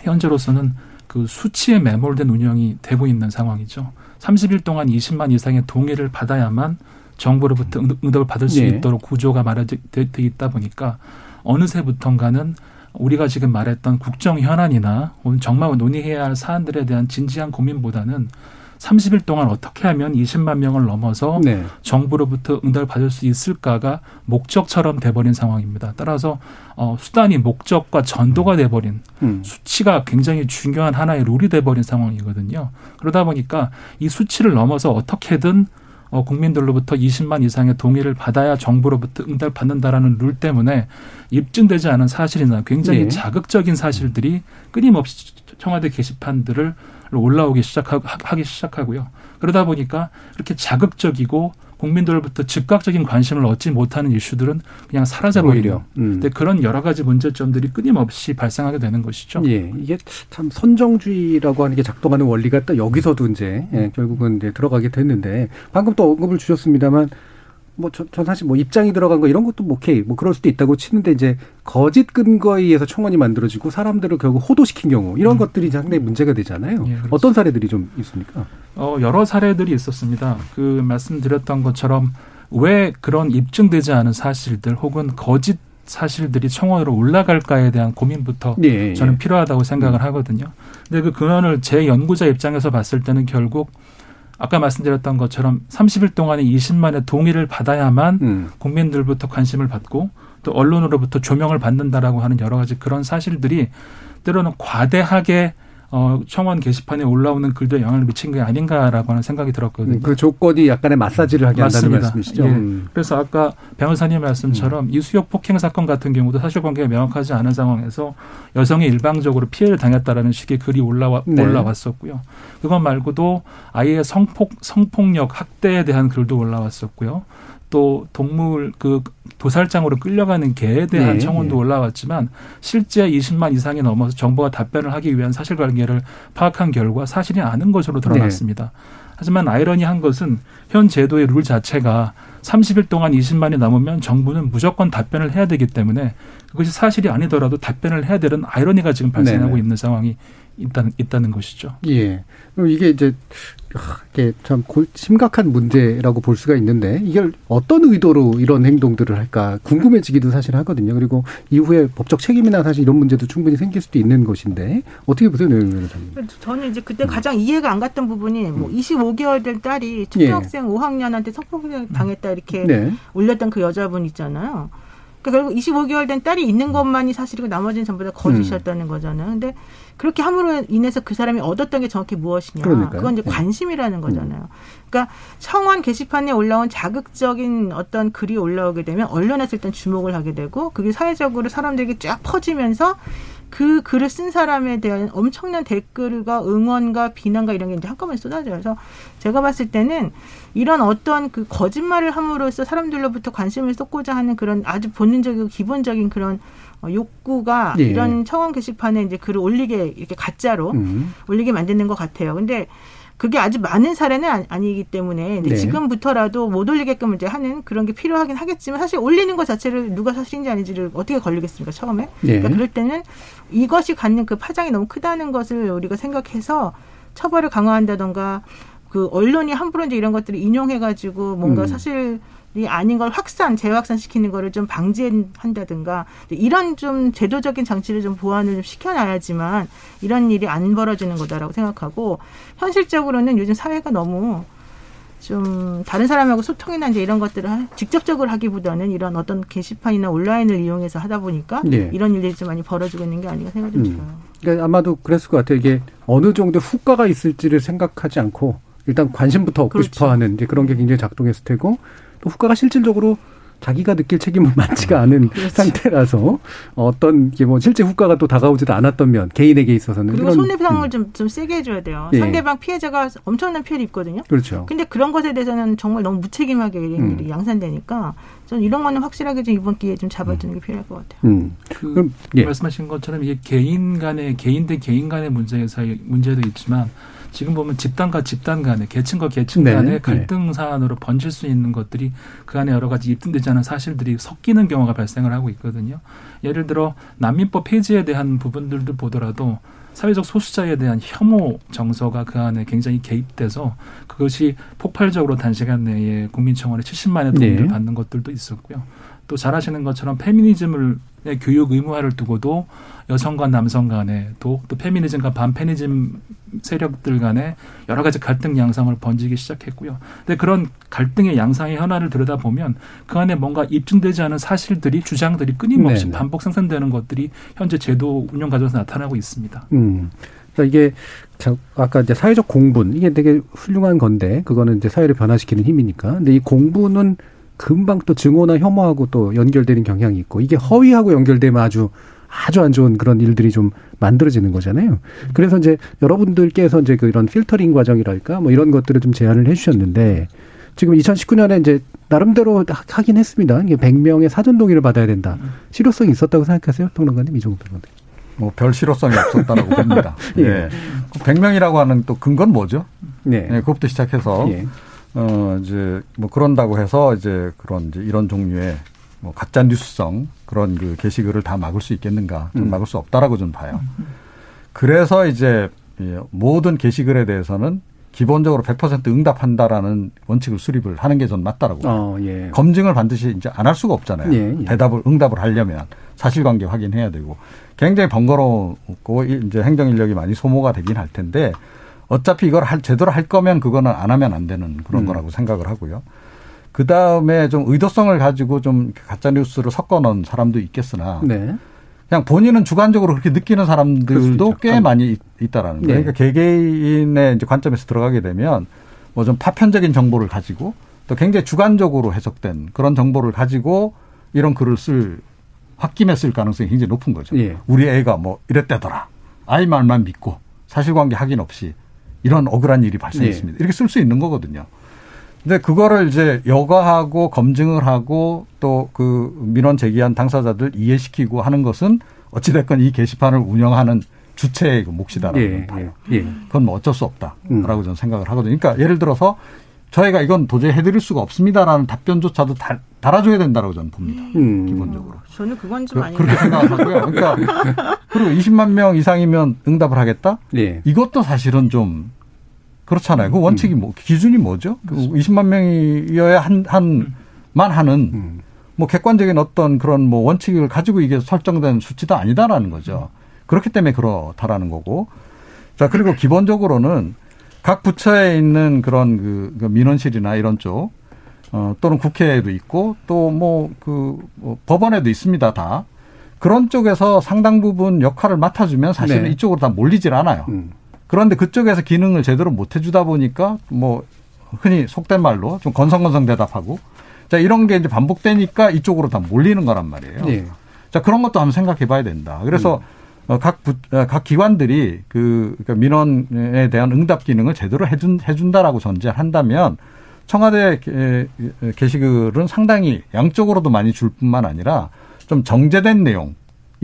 현재로서는 그 수치에 매몰된 운영이 되고 있는 상황이죠. 30일 동안 20만 이상의 동의를 받아야만 정부로부터 응답을 받을 수 네. 있도록 구조가 마련돼 있다 보니까 어느새부턴가는 우리가 지금 말했던 국정 현안이나 정말 논의해야 할 사안들에 대한 진지한 고민보다는 30일 동안 어떻게 하면 20만 명을 넘어서 네. 정부로부터 응답을 받을 수 있을까가 목적처럼 돼버린 상황입니다. 따라서 어, 수단이 목적과 전도가 음. 돼버린 음. 수치가 굉장히 중요한 하나의 룰이 돼버린 상황이거든요. 그러다 보니까 이 수치를 넘어서 어떻게든 어, 국민들로부터 20만 이상의 동의를 받아야 정부로부터 응답을 받는다라는 룰 때문에 입증되지 않은 사실이나 굉장히 네. 자극적인 사실들이 끊임없이 청와대 게시판들을 올라오기 시작하기 시작하고요. 그러다 보니까 이렇게 자극적이고 국민들로부터 즉각적인 관심을 얻지 못하는 이슈들은 그냥 사라져버리려. 음. 근데 그런 여러 가지 문제점들이 끊임없이 발생하게 되는 것이죠. 예, 이게 참 선정주의라고 하는 게 작동하는 원리가 또 여기서도 이제 예, 결국은 이제 들어가게 됐는데 방금 또 언급을 주셨습니다만 뭐, 저, 전 사실 뭐 입장이 들어간 거 이런 것도 뭐 오케이. 뭐 그럴 수도 있다고 치는데 이제 거짓 근거에 의해서 청원이 만들어지고 사람들을 결국 호도시킨 경우 이런 음. 것들이 상당히 문제가 되잖아요. 예, 그렇죠. 어떤 사례들이 좀 있습니까? 어, 여러 사례들이 있었습니다. 그 말씀드렸던 것처럼 왜 그런 입증되지 않은 사실들 혹은 거짓 사실들이 청원으로 올라갈까에 대한 고민부터 예, 예. 저는 필요하다고 생각을 음. 하거든요. 근데 그 근원을 제 연구자 입장에서 봤을 때는 결국 아까 말씀드렸던 것처럼 30일 동안에 20만의 동의를 받아야만 음. 국민들부터 관심을 받고 또 언론으로부터 조명을 받는다라고 하는 여러 가지 그런 사실들이 때로는 과대하게 어, 청원 게시판에 올라오는 글도 영향을 미친 게 아닌가라고 하는 생각이 들었거든요. 그 조건이 약간의 마사지를 하게 맞습니다. 한다는 말씀이시죠. 예. 음. 그래서 아까 변호사님 말씀처럼 음. 이수혁 폭행 사건 같은 경우도 사실관계가 명확하지 않은 상황에서 여성이 일방적으로 피해를 당했다라는 식의 글이 올라와, 네. 올라왔었고요. 그것 말고도 아이의 성폭 성폭력 학대에 대한 글도 올라왔었고요. 또 동물 그 도살장으로 끌려가는 개에 대한 네, 청원도 네. 올라왔지만 실제 20만 이상이 넘어서 정부가 답변을 하기 위한 사실관계를 파악한 결과 사실이 아닌 것으로 드러났습니다. 네. 하지만 아이러니한 것은 현 제도의 룰 자체가 30일 동안 20만이 넘으면 정부는 무조건 답변을 해야 되기 때문에 그것이 사실이 아니더라도 답변을 해야 되는 아이러니가 지금 발생하고 네네. 있는 상황이 있다는, 있다는 것이죠. 예. 그럼 이게 이제 이게 참 심각한 문제라고 볼 수가 있는데 이걸 어떤 의도로 이런 행동들을 할까 궁금해지기도 사실 하거든요. 그리고 이후에 법적 책임이나 사실 이런 문제도 충분히 생길 수도 있는 것인데 어떻게 보세요, 노영 변호사님? 저는 이제 그때 음. 가장 이해가 안 갔던 부분이 뭐 25개월 음. 된 딸이 초등학생 예. 5학년한테 성폭행 당했다 이렇게 네. 올렸던 그 여자분 있잖아요. 그러니까 결국 25개월 된 딸이 있는 것만이 사실이고 나머지는 전부 다 거짓이었다는 음. 거잖아요. 근데 그렇게 함으로 인해서 그 사람이 얻었던 게 정확히 무엇이냐. 그러니까요. 그건 이제 네. 관심이라는 거잖아요. 그러니까 청원 게시판에 올라온 자극적인 어떤 글이 올라오게 되면 언론에서 일단 주목을 하게 되고 그게 사회적으로 사람들에게 쫙 퍼지면서 그 글을 쓴 사람에 대한 엄청난 댓글과 응원과 비난과 이런 게 이제 한꺼번에 쏟아져요. 그래서 제가 봤을 때는 이런 어떤 그 거짓말을 함으로써 사람들로부터 관심을 쏟고자 하는 그런 아주 본능적이고 기본적인 그런 어, 욕구가 예. 이런 청원 게시판에 이제 글을 올리게 이렇게 가짜로 음. 올리게 만드는 것 같아요. 근데 그게 아주 많은 사례는 아니 기 때문에 네. 지금부터라도 못 올리게끔 이제 하는 그런 게 필요하긴 하겠지만 사실 올리는 것 자체를 누가 사실인지 아닌지를 어떻게 걸리겠습니까 처음에 네. 그러니까 그럴 때는 이것이 갖는 그 파장이 너무 크다는 것을 우리가 생각해서 처벌을 강화한다던가 그 언론이 함부로 이제 이런 것들을 인용해가지고 뭔가 음. 사실 이 아닌 걸 확산, 재확산시키는 거를 좀 방지한다든가 이런 좀 제도적인 장치를 좀 보완을 좀 시켜놔야지만 이런 일이 안 벌어지는 거다라고 생각하고 현실적으로는 요즘 사회가 너무 좀 다른 사람하고 소통이나 이제 이런 것들을 직접적으로 하기보다는 이런 어떤 게시판이나 온라인을 이용해서 하다 보니까 네. 이런 일들이 좀 많이 벌어지고 있는 게 아닌가 생각이 좀 음. 들어요. 그러니까 아마도 그랬을 것 같아요. 이게 어느 정도 후과가 있을지를 생각하지 않고 일단 관심부터 얻고 그렇죠. 싶어 하는 이제 그런 게 굉장히 작동했을 테고 또 후가가 실질적으로 자기가 느낄 책임은 많지가 않은 그렇죠. 상태라서 어떤 게뭐 실제 후가가 또 다가오지도 않았던 면 개인에게 있어서는 그리고 손해배상을 음, 좀, 좀 세게 해줘야 돼요. 예. 상대방 피해자가 엄청난 피해를 입거든요. 그렇죠. 근데 그런 것에 대해서는 정말 너무 무책임하게 이런 음. 일이 양산되니까 저는 이런 거는 확실하게 좀 이번 기회에 좀 잡아두는 게 필요할 것 같아요. 음. 그 그럼 예. 말씀하신 것처럼 이게 개인 간의 개인 대 개인 간의 문제에서 문제도 있지만 지금 보면 집단과 집단 간의 계층과 계층 네, 간의 네. 갈등 사안으로 번질 수 있는 것들이 그 안에 여러 가지 입증되지 않은 사실들이 섞이는 경우가 발생을 하고 있거든요. 예를 들어 난민법 폐지에 대한 부분들도 보더라도 사회적 소수자에 대한 혐오 정서가 그 안에 굉장히 개입돼서 그것이 폭발적으로 단시간 내에 국민청원에 70만의 도움을 네. 받는 것들도 있었고요. 또잘 아시는 것처럼 페미니즘을 의 교육 의무화를 두고도 여성과 남성 간에 또, 또 페미니즘과 반페미니즘 세력들 간에 여러 가지 갈등 양상을 번지기 시작했고요. 근데 그런 갈등의 양상의 현안을 들여다보면 그 안에 뭔가 입증되지 않은 사실들이 주장들이 끊임없이 네네. 반복 생산되는 것들이 현재 제도 운영 과정에서 나타나고 있습니다. 음. 그러니까 이게 자, 아까 이제 사회적 공분 이게 되게 훌륭한 건데 그거는 이제 사회를 변화시키는 힘이니까. 근데 이 공분은 금방 또 증오나 혐오하고 또 연결되는 경향이 있고 이게 허위하고 연결되면 아주 아주 안 좋은 그런 일들이 좀 만들어지는 거잖아요. 그래서 이제 여러분들께서 이제 그 이런 필터링 과정이랄까 뭐 이런 것들을 좀 제안을 해 주셨는데 지금 2019년에 이제 나름대로 하- 하긴 했습니다. 이게 100명의 사전 동의를 받아야 된다. 실효성이 있었다고 생각하세요, 평론가님 이종훈 평론가. 뭐별 실효성이 없었다라고 봅니다. 예. 예. 100명이라고 하는 또 근거는 뭐죠? 네. 예, 그것부터 시작해서 예. 어 이제 뭐 그런다고 해서 이제 그런 이제 이런 종류의 뭐 가짜 뉴스성 그런 그 게시글을 다 막을 수 있겠는가? 좀 음. 막을 수 없다라고 저는 봐요. 그래서 이제 이 모든 게시글에 대해서는 기본적으로 100% 응답한다라는 원칙을 수립을 하는 게 전 맞다라고. 어, 예. 검증을 반드시 이제 안 할 수가 없잖아요. 예, 예. 대답을 응답을 하려면 사실관계 확인해야 되고 굉장히 번거롭고 이- 이제 행정 인력이 많이 소모가 되긴 할 텐데 어차피 이걸 할 제대로 할 거면 그거는 안 하면 안 되는 그런 음. 거라고 생각을 하고요. 그 다음에 좀 의도성을 가지고 좀 가짜 뉴스를 섞어 넣은 사람도 있겠으나 네. 그냥 본인은 주관적으로 그렇게 느끼는 사람들도. 꽤 많이 있- 있다라는 거예요. 네. 그러니까 개개인의 이제 관점에서 들어가게 되면 뭐 좀 파편적인 정보를 가지고 또 굉장히 주관적으로 해석된 그런 정보를 가지고 이런 글을 쓸 홧김에 쓸 가능성이 굉장히 높은 거죠. 예. 우리 애가 뭐 이랬다더라. 아이 말만 믿고 사실관계 확인 없이 이런 억울한 일이 발생했습니다. 이렇게 쓸 수 있는 거거든요. 근데 그거를 이제 여과하고 검증을 하고 또 그 민원 제기한 당사자들 이해시키고 하는 것은 어찌됐건 이 게시판을 운영하는 주체의 그 몫이다라고 예, 저는 봐요. 예, 예. 그건 뭐 어쩔 수 없다라고 음. 저는 생각을 하거든요. 그러니까 예를 들어서 저희가 이건 도저히 해드릴 수가 없습니다라는 답변조차도 달, 달아줘야 된다라고 저는 봅니다. 음. 기본적으로. 저는 그건 좀 그, 아니에요. 그렇게 생각을 하고요. 그러니까 그리고 20만 명 이상이면 응답을 하겠다? 예. 이것도 사실은 좀 그렇잖아요. 그 원칙이 뭐 기준이 뭐죠? 그 20만 명이어야 한 한만 하는 음. 뭐 객관적인 어떤 그런 뭐 원칙을 가지고 이게 설정된 수치도 아니다라는 거죠. 그렇기 때문에 그렇다라는 거고. 자 그리고 기본적으로는 각 부처에 있는 그런 그, 그 민원실이나 이런 쪽 어, 또는 국회에도 있고 또 뭐그뭐 법원에도 있습니다 다 그런 쪽에서 상당 부분 역할을 맡아주면 사실은 네. 이쪽으로 다 몰리질 않아요. 음. 그런데 그쪽에서 기능을 제대로 못 해주다 보니까 뭐 흔히 속된 말로 좀 건성건성 대답하고 자 이런 게 이제 반복되니까 이쪽으로 다 몰리는 거란 말이에요. 예. 자 그런 것도 한번 생각해 봐야 된다. 그래서 어, 각, 부, 어, 각 기관들이 그 그러니까 민원에 대한 응답 기능을 제대로 해준, 해준다라고 전제한다면 청와대 게- 게시글은 상당히 양쪽으로도 많이 줄 뿐만 아니라 좀 정제된 내용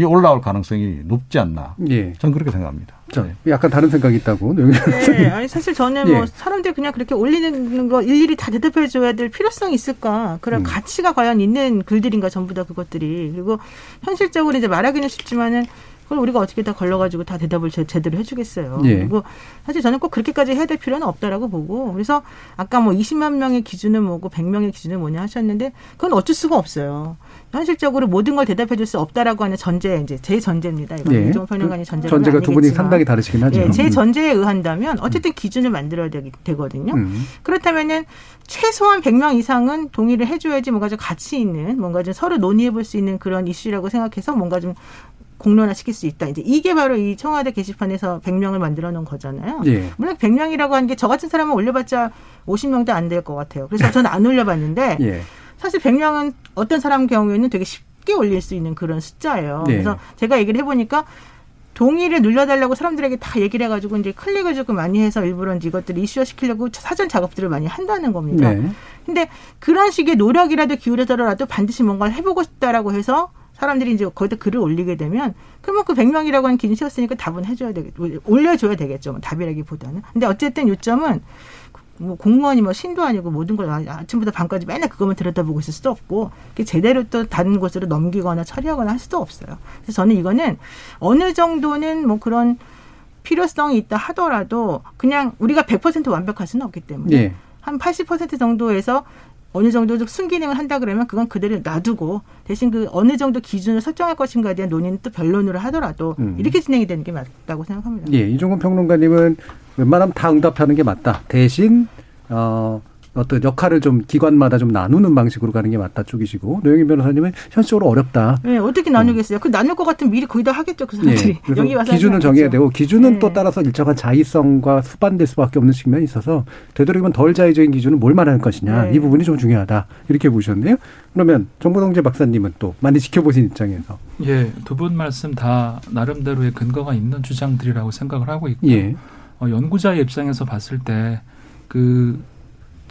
이 올라올 가능성이 높지 않나. 예. 저는 그렇게 생각합니다. 자, 네. 약간 다른 생각이 있다고. 네, 아니 사실 저는 뭐 예. 사람들이 그냥 그렇게 올리는 거 일일이 다 대답해 줘야 될 필요성이 있을까? 그런 음. 가치가 과연 있는 글들인가 전부 다 그것들이 그리고 현실적으로 이제 말하기는 쉽지만은 그걸 우리가 어떻게 다 걸러가지고 다 대답을 제, 제대로 해주겠어요. 예. 그리고 사실 저는 꼭 그렇게까지 해야 될 필요는 없다라고 보고 그래서 아까 뭐 20만 명의 기준은 뭐고 100명의 기준은 뭐냐 하셨는데 그건 어쩔 수가 없어요. 현실적으로 모든 걸 대답해 줄 수 없다라고 하는 전제 이제 제 전제입니다. 이건 예. 이종 평론가님 전제가 전제가 두 분이 상당히 다르시긴 하죠. 예, 제 음. 전제에 의한다면 어쨌든 기준을 만들어야 되기, 되거든요. 음. 그렇다면은 최소한 100명 이상은 동의를 해줘야지 뭔가 좀 가치 있는 뭔가 좀 서로 논의해 볼 수 있는 그런 이슈라고 생각해서 뭔가 좀 공론화 시킬 수 있다. 이제 이게 바로 이 청와대 게시판에서 100명을 만들어 놓은 거잖아요. 예. 물론 100명이라고 하는 게 저 같은 사람은 올려봤자 50명도 안 될 것 같아요. 그래서 저는 안 올려봤는데 예. 사실 100명은 어떤 사람 경우에는 되게 쉽게 올릴 수 있는 그런 숫자예요. 네. 그래서 제가 얘기를 해보니까 동의를 눌러달라고 사람들에게 다 얘기를 해가지고 이제 클릭을 조금 많이 해서 일부러 이것들을 이슈화 시키려고 사전 작업들을 많이 한다는 겁니다. 네. 근데 그런 식의 노력이라도 기울여서라도 반드시 뭔가를 해보고 싶다라고 해서 사람들이 이제 거기다 글을 올리게 되면 그러면 그 100명이라고 하는 기준 세웠으니까 답은 해줘야 되겠, 올려줘야 되겠죠. 뭐 답이라기보다는. 근데 어쨌든 요점은 뭐 공무원이 뭐 신도 아니고 모든 걸 아침부터 밤까지 맨날 그것만 들여다보고 있을 수도 없고 제대로 또 다른 곳으로 넘기거나 처리하거나 할 수도 없어요. 그래서 저는 이거는 어느 정도는 뭐 그런 필요성이 있다 하더라도 그냥 우리가 100% 완벽할 수는 없기 때문에 네. 한80% 정도에서 어느 정도 순기능을 한다 그러면 그건 그대로 놔두고 대신 그 어느 정도 기준을 설정할 것인가에 대한 논의는 또 변론으로 하더라도 음. 이렇게 진행이 되는 게 맞다고 생각합니다. 예, 이종근 평론가님은 웬만하면 다 응답하는 게 맞다. 대신 어 어떤 역할을 좀 기관마다 좀 나누는 방식으로 가는 게 맞다 쪽이시고 노영희 변호사님은 현실적으로 어렵다. 네, 어떻게 나누겠어요? 그 나눌 것 같으면 미리 거기다 하겠죠, 그 사람들이. 네, 여기 와서 기준을 정해야 되고 기준은 네. 또 따라서 일정한 자의성과 수반될 수밖에 없는 측면이 있어서 되도록이면 덜 자의적인 기준은 뭘 말하는 것이냐 네. 이 부분이 좀 중요하다 이렇게 보셨네요. 그러면 정보동재 박사님은 또 많이 지켜보신 입장에서 예, 두 분 말씀 다 나름대로의 근거가 있는 주장들이라고 생각을 하고 있고 예. 어, 연구자의 입장에서 봤을 때그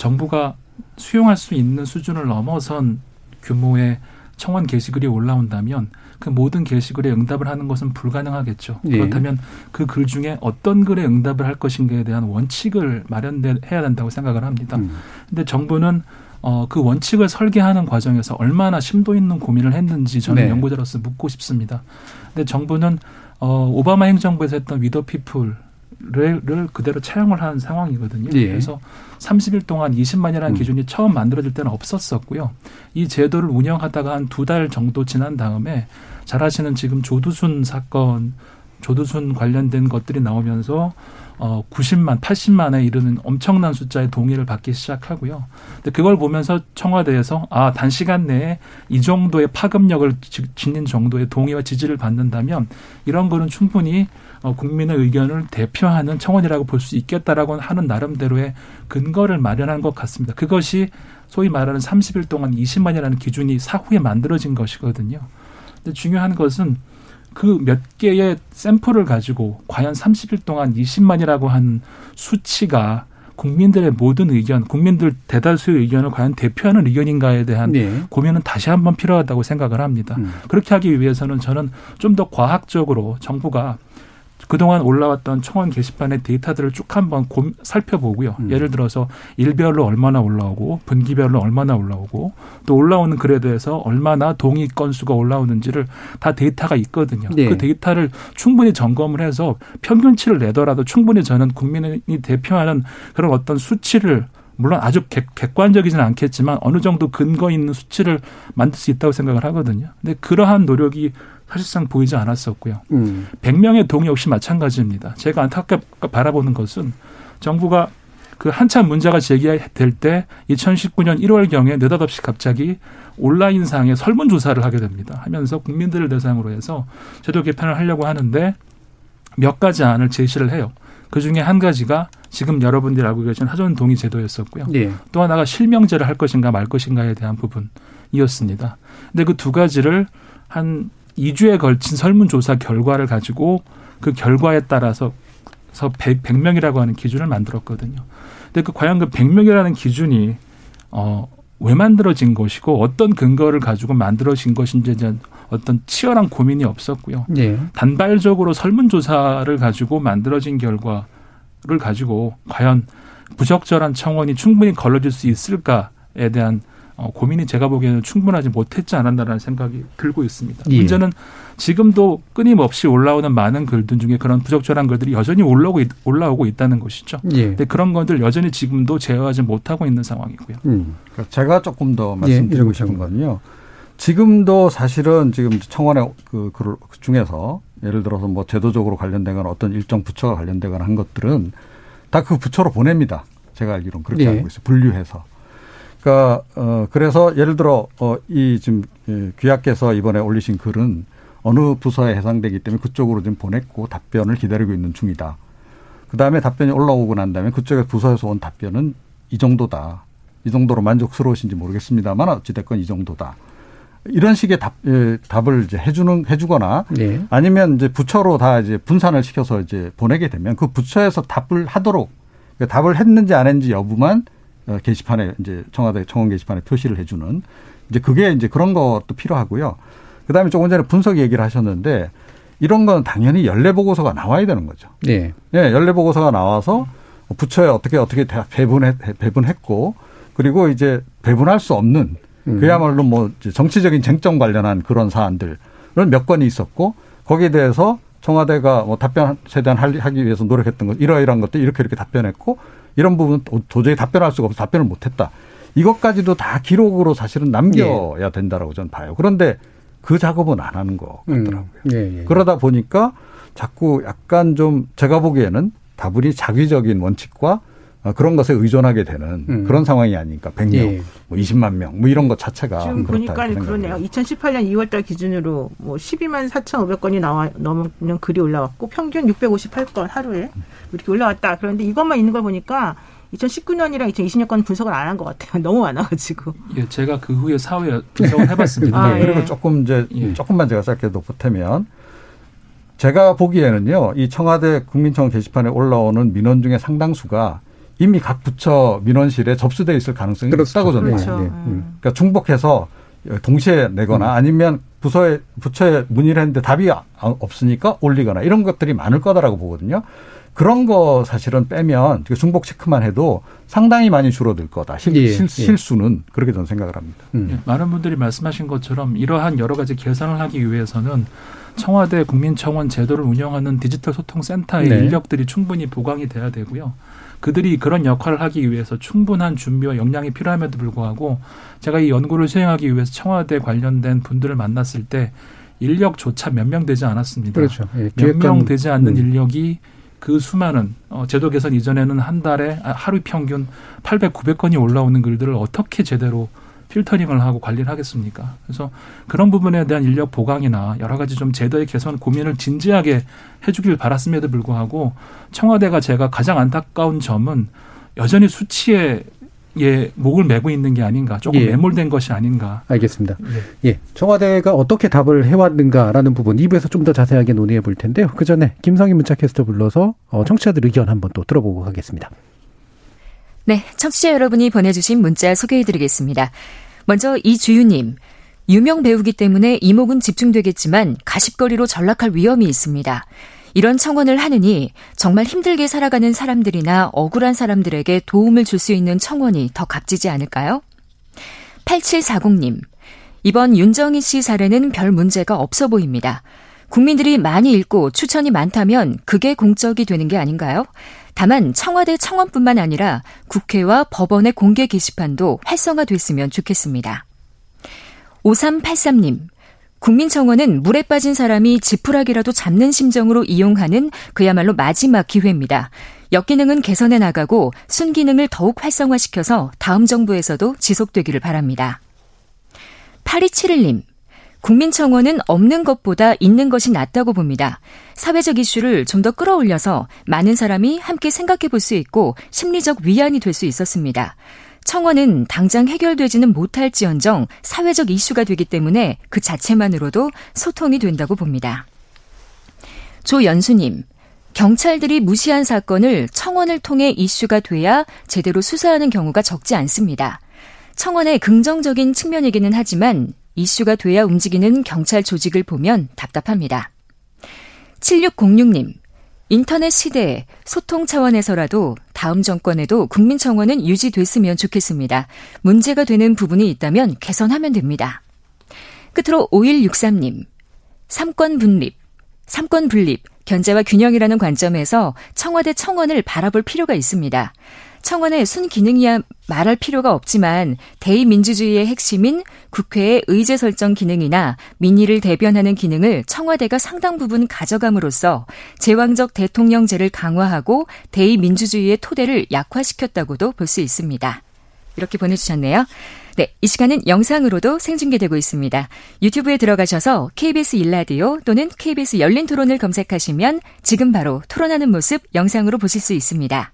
정부가 수용할 수 있는 수준을 넘어선 규모의 청원 게시글이 올라온다면 그 모든 게시글에 응답을 하는 것은 불가능하겠죠. 예. 그렇다면 그 글 중에 어떤 글에 응답을 할 것인가에 대한 원칙을 마련해야 된다고 생각을 합니다. 음. 근데 정부는 어, 그 원칙을 설계하는 과정에서 얼마나 심도 있는 고민을 했는지 저는 네. 연구자로서 묻고 싶습니다. 근데 정부는 어, 오바마 행정부에서 했던 위더 피플 를 그대로 차용을 한 상황이거든요. 예. 그래서 30일 동안 20만이라는 음. 기준이 처음 만들어질 때는 없었었고요. 이 제도를 운영하다가 한 두 달 정도 지난 다음에 잘 아시는 지금 조두순 사건, 조두순 관련된 것들이 나오면서 어 90만, 80만에 이르는 엄청난 숫자의 동의를 받기 시작하고요. 근데 그걸 보면서 청와대에서 아 단시간 내에 이 정도의 파급력을 지닌 정도의 동의와 지지를 받는다면 이런 거는 충분히 어, 국민의 의견을 대표하는 청원이라고 볼 수 있겠다라고 하는 나름대로의 근거를 마련한 것 같습니다. 그것이 소위 말하는 30일 동안 20만이라는 기준이 사후에 만들어진 것이거든요. 근데 중요한 것은 그 몇 개의 샘플을 가지고 과연 30일 동안 20만이라고 한 수치가 국민들의 모든 의견, 국민들 대다수의 의견을 과연 대표하는 의견인가에 대한 네. 고민은 다시 한번 필요하다고 생각을 합니다. 음. 그렇게 하기 위해서는 저는 좀 더 과학적으로 정부가 그동안 올라왔던 청원 게시판의 데이터들을 쭉 한번 곰, 살펴보고요. 음. 예를 들어서 일별로 얼마나 올라오고 분기별로 얼마나 올라오고 또 올라오는 글에 대해서 얼마나 동의 건수가 올라오는지를 다 데이터가 있거든요. 네. 그 데이터를 충분히 점검을 해서 평균치를 내더라도 충분히 저는 국민이 대표하는 그런 어떤 수치를 물론 아주 객, 관적이지는 않겠지만 어느 정도 근거 있는 수치를 만들 수 있다고 생각을 하거든요. 근데 그러한 노력이 사실상 보이지 않았었고요. 음. 100명의 동의 역시 마찬가지입니다. 제가 안타깝게 바라보는 것은 정부가 그 한참 문제가 제기될 때 2019년 1월경에 느닷없이 갑자기 온라인상에 설문조사를 하게 됩니다. 하면서 국민들을 대상으로 해서 제도 개편을 하려고 하는데 몇 가지 안을 제시를 해요. 그 중에 한 가지가 지금 여러분들이 알고 계신 하전 동의 제도였었고요. 네. 또 하나가 실명제를 할 것인가 말 것인가에 대한 부분이었습니다. 근데 그 두 가지를 한 2주에 걸친 설문조사 결과를 가지고 그 결과에 따라서 100, 100명이라고 하는 기준을 만들었거든요. 근데 그 과연 그 100명이라는 기준이 어, 왜 만들어진 것이고 어떤 근거를 가지고 만들어진 것인지에 대한 어떤 치열한 고민이 없었고요. 네. 단발적으로 설문조사를 가지고 만들어진 결과를 가지고 과연 부적절한 청원이 충분히 걸러질 수 있을까에 대한 어, 고민이 제가 보기에는 충분하지 못했지 않았나라는 생각이 들고 있습니다. 예. 문제는 지금도 끊임없이 올라오는 많은 글들 중에 그런 부적절한 글들이 여전히 올라오고, 올라오고 있다는 것이죠. 예. 근데 그런 것들 여전히 지금도 제어하지 못하고 있는 상황이고요. 음. 그러니까 제가 조금 더 말씀드리고 예. 싶은 건요. 지금도 사실은 지금 청와대 그, 그 중에서 예를 들어서 뭐 제도적으로 관련되거나 어떤 일정 부처가 관련되거나 한 것들은 다 그 부처로 보냅니다. 제가 알기로는 그렇게 예. 알고 있어요. 분류해서. 그러니까 어 그래서 예를 들어 어이 지금 귀하께서 이번에 올리신 글은 어느 부서에 해당되기 때문에 그쪽으로 지금 보냈고 답변을 기다리고 있는 중이다. 그 다음에 답변이 올라오고 난 다음에 그쪽에 부서에서 온 답변은 이 정도다. 이 정도로 만족스러우신지 모르겠습니다만 어찌됐건 이 정도다. 이런 식의 답, 예, 답을 이제 해주는, 해주거나 네. 아니면 이제 부처로 다 이제 분산을 시켜서 이제 보내게 되면 그 부처에서 답을 하도록 그러니까 답을 했는지 안 했는지 여부만 어, 게시판에 이제 청와대 청원 게시판에 표시를 해주는 이제 그게 이제 그런 것도 필요하고요. 그 다음에 조금 전에 분석 얘기를 하셨는데 이런 건 당연히 연례 보고서가 나와야 되는 거죠. 네. 예, 연례 보고서가 나와서 부처에 어떻게 어떻게 배분했, 배분했고 그리고 이제 배분할 수 없는 음. 그야말로 뭐 정치적인 쟁점 관련한 그런 사안들은 몇 건이 있었고 거기에 대해서 청와대가 뭐 답변 최대한 하기 위해서 노력했던 것 이러이러한 것도 이렇게 이렇게 답변했고 이런 부분 도저히 답변할 수가 없어 답변을 못했다. 이것까지도 다 기록으로 사실은 남겨야 된다라고 저는 봐요. 그런데 그 작업은 안 하는 것 음. 같더라고요. 음. 예, 예. 그러다 보니까 자꾸 약간 좀 제가 보기에는 다분히 자기적인 원칙과 어, 그런 것에 의존하게 되는 음. 그런 상황이 아니니까 100명, 예. 뭐 20만 명, 뭐 이런 것 자체가 지금 보니까 그러네요. 2018년 2월달 기준으로 뭐 12만 4,500건이 나와 넘는 글이 올라왔고 평균 658건 하루에 이렇게 올라왔다. 그런데 이것만 있는 걸 보니까 2019년이랑 2020년 건 분석을 안 한 것 같아요. 너무 많아가지고. 예, 제가 그 후에 사후에 분석을 해봤습니다. 아, 네. 그리고 조금 이제 예. 조금만 제가 짧게 덧보태면 제가 보기에는요, 이 청와대 국민청원 게시판에 올라오는 민원 중에 상당수가 이미 각 부처 민원실에 접수돼 있을 가능성이 그렇죠. 있다고 저는 그렇죠. 봐요. 음. 그러니까 중복해서 동시에 내거나 음. 아니면 부서에 부처에 문의를 했는데 답이 없으니까 올리거나 이런 것들이 많을 거다라고 보거든요. 그런 거 사실은 빼면 중복 체크만 해도 상당히 많이 줄어들 거다. 실, 예, 실, 예. 실수는 그렇게 저는 생각을 합니다. 음. 예, 많은 분들이 말씀하신 것처럼 이러한 여러 가지 개선을 하기 위해서는 청와대 국민청원 제도를 운영하는 디지털 소통센터의 네. 인력들이 충분히 보강이 돼야 되고요. 그들이 그런 역할을 하기 위해서 충분한 준비와 역량이 필요함에도 불구하고 제가 이 연구를 수행하기 위해서 청와대 관련된 분들을 만났을 때 인력조차 몇 명 되지 않았습니다. 그렇죠. 예, 몇명 되지 않는 음. 인력이 그 수많은 어, 제도 개선 이전에는 한 달에 아, 하루 평균 800, 900건이 올라오는 글들을 어떻게 제대로 필터링을 하고 관리를 하겠습니까? 그래서 그런 부분에 대한 인력 보강이나 여러 가지 좀 제도의 개선 고민을 진지하게 해주길 바랐음에도 불구하고 청와대가 제가 가장 안타까운 점은 여전히 수치에 예, 목을 메고 있는 게 아닌가, 조금 예. 매몰된 것이 아닌가. 알겠습니다. 예. 예. 청와대가 어떻게 답을 해왔는가라는 부분 2부에서 좀 더 자세하게 논의해 볼 텐데요. 그 전에 김성희 문자캐스터 불러서 어, 청취자들 의견 한번 또 들어보고 가겠습니다. 네, 청취자 여러분이 보내주신 문자 소개해드리겠습니다. 먼저 이주유님. 유명 배우기 때문에 이목은 집중되겠지만 가십거리로 전락할 위험이 있습니다. 이런 청원을 하느니 정말 힘들게 살아가는 사람들이나 억울한 사람들에게 도움을 줄 수 있는 청원이 더 값지지 않을까요? 8740님. 이번 윤정희 씨 사례는 별 문제가 없어 보입니다. 국민들이 많이 읽고 추천이 많다면 그게 공적이 되는 게 아닌가요? 다만 청와대 청원뿐만 아니라 국회와 법원의 공개 게시판도 활성화됐으면 좋겠습니다. 5383님. 국민청원은 물에 빠진 사람이 지푸라기라도 잡는 심정으로 이용하는 그야말로 마지막 기회입니다. 역기능은 개선해 나가고 순기능을 더욱 활성화시켜서 다음 정부에서도 지속되기를 바랍니다. 8271님. 국민청원은 없는 것보다 있는 것이 낫다고 봅니다. 사회적 이슈를 좀 더 끌어올려서 많은 사람이 함께 생각해 볼 수 있고 심리적 위안이 될 수 있었습니다. 청원은 당장 해결되지는 못할지언정 사회적 이슈가 되기 때문에 그 자체만으로도 소통이 된다고 봅니다. 조연수님, 경찰들이 무시한 사건을 청원을 통해 이슈가 돼야 제대로 수사하는 경우가 적지 않습니다. 청원의 긍정적인 측면이기는 하지만 이슈가 돼야 움직이는 경찰 조직을 보면 답답합니다. 7606님, 인터넷 시대에 소통 차원에서라도 다음 정권에도 국민청원은 유지됐으면 좋겠습니다. 문제가 되는 부분이 있다면 개선하면 됩니다. 끝으로 5163님, 삼권 분립, 삼권 분립, 견제와 균형이라는 관점에서 청와대 청원을 바라볼 필요가 있습니다. 청원의 순기능이야 말할 필요가 없지만 대의민주주의의 핵심인 국회의 의제 설정 기능이나 민의를 대변하는 기능을 청와대가 상당 부분 가져감으로써 제왕적 대통령제를 강화하고 대의민주주의의 토대를 약화시켰다고도 볼 수 있습니다. 이렇게 보내주셨네요. 네, 이 시간은 영상으로도 생중계되고 있습니다. 유튜브에 들어가셔서 KBS 일라디오 또는 KBS 열린 토론을 검색하시면 지금 바로 토론하는 모습 영상으로 보실 수 있습니다.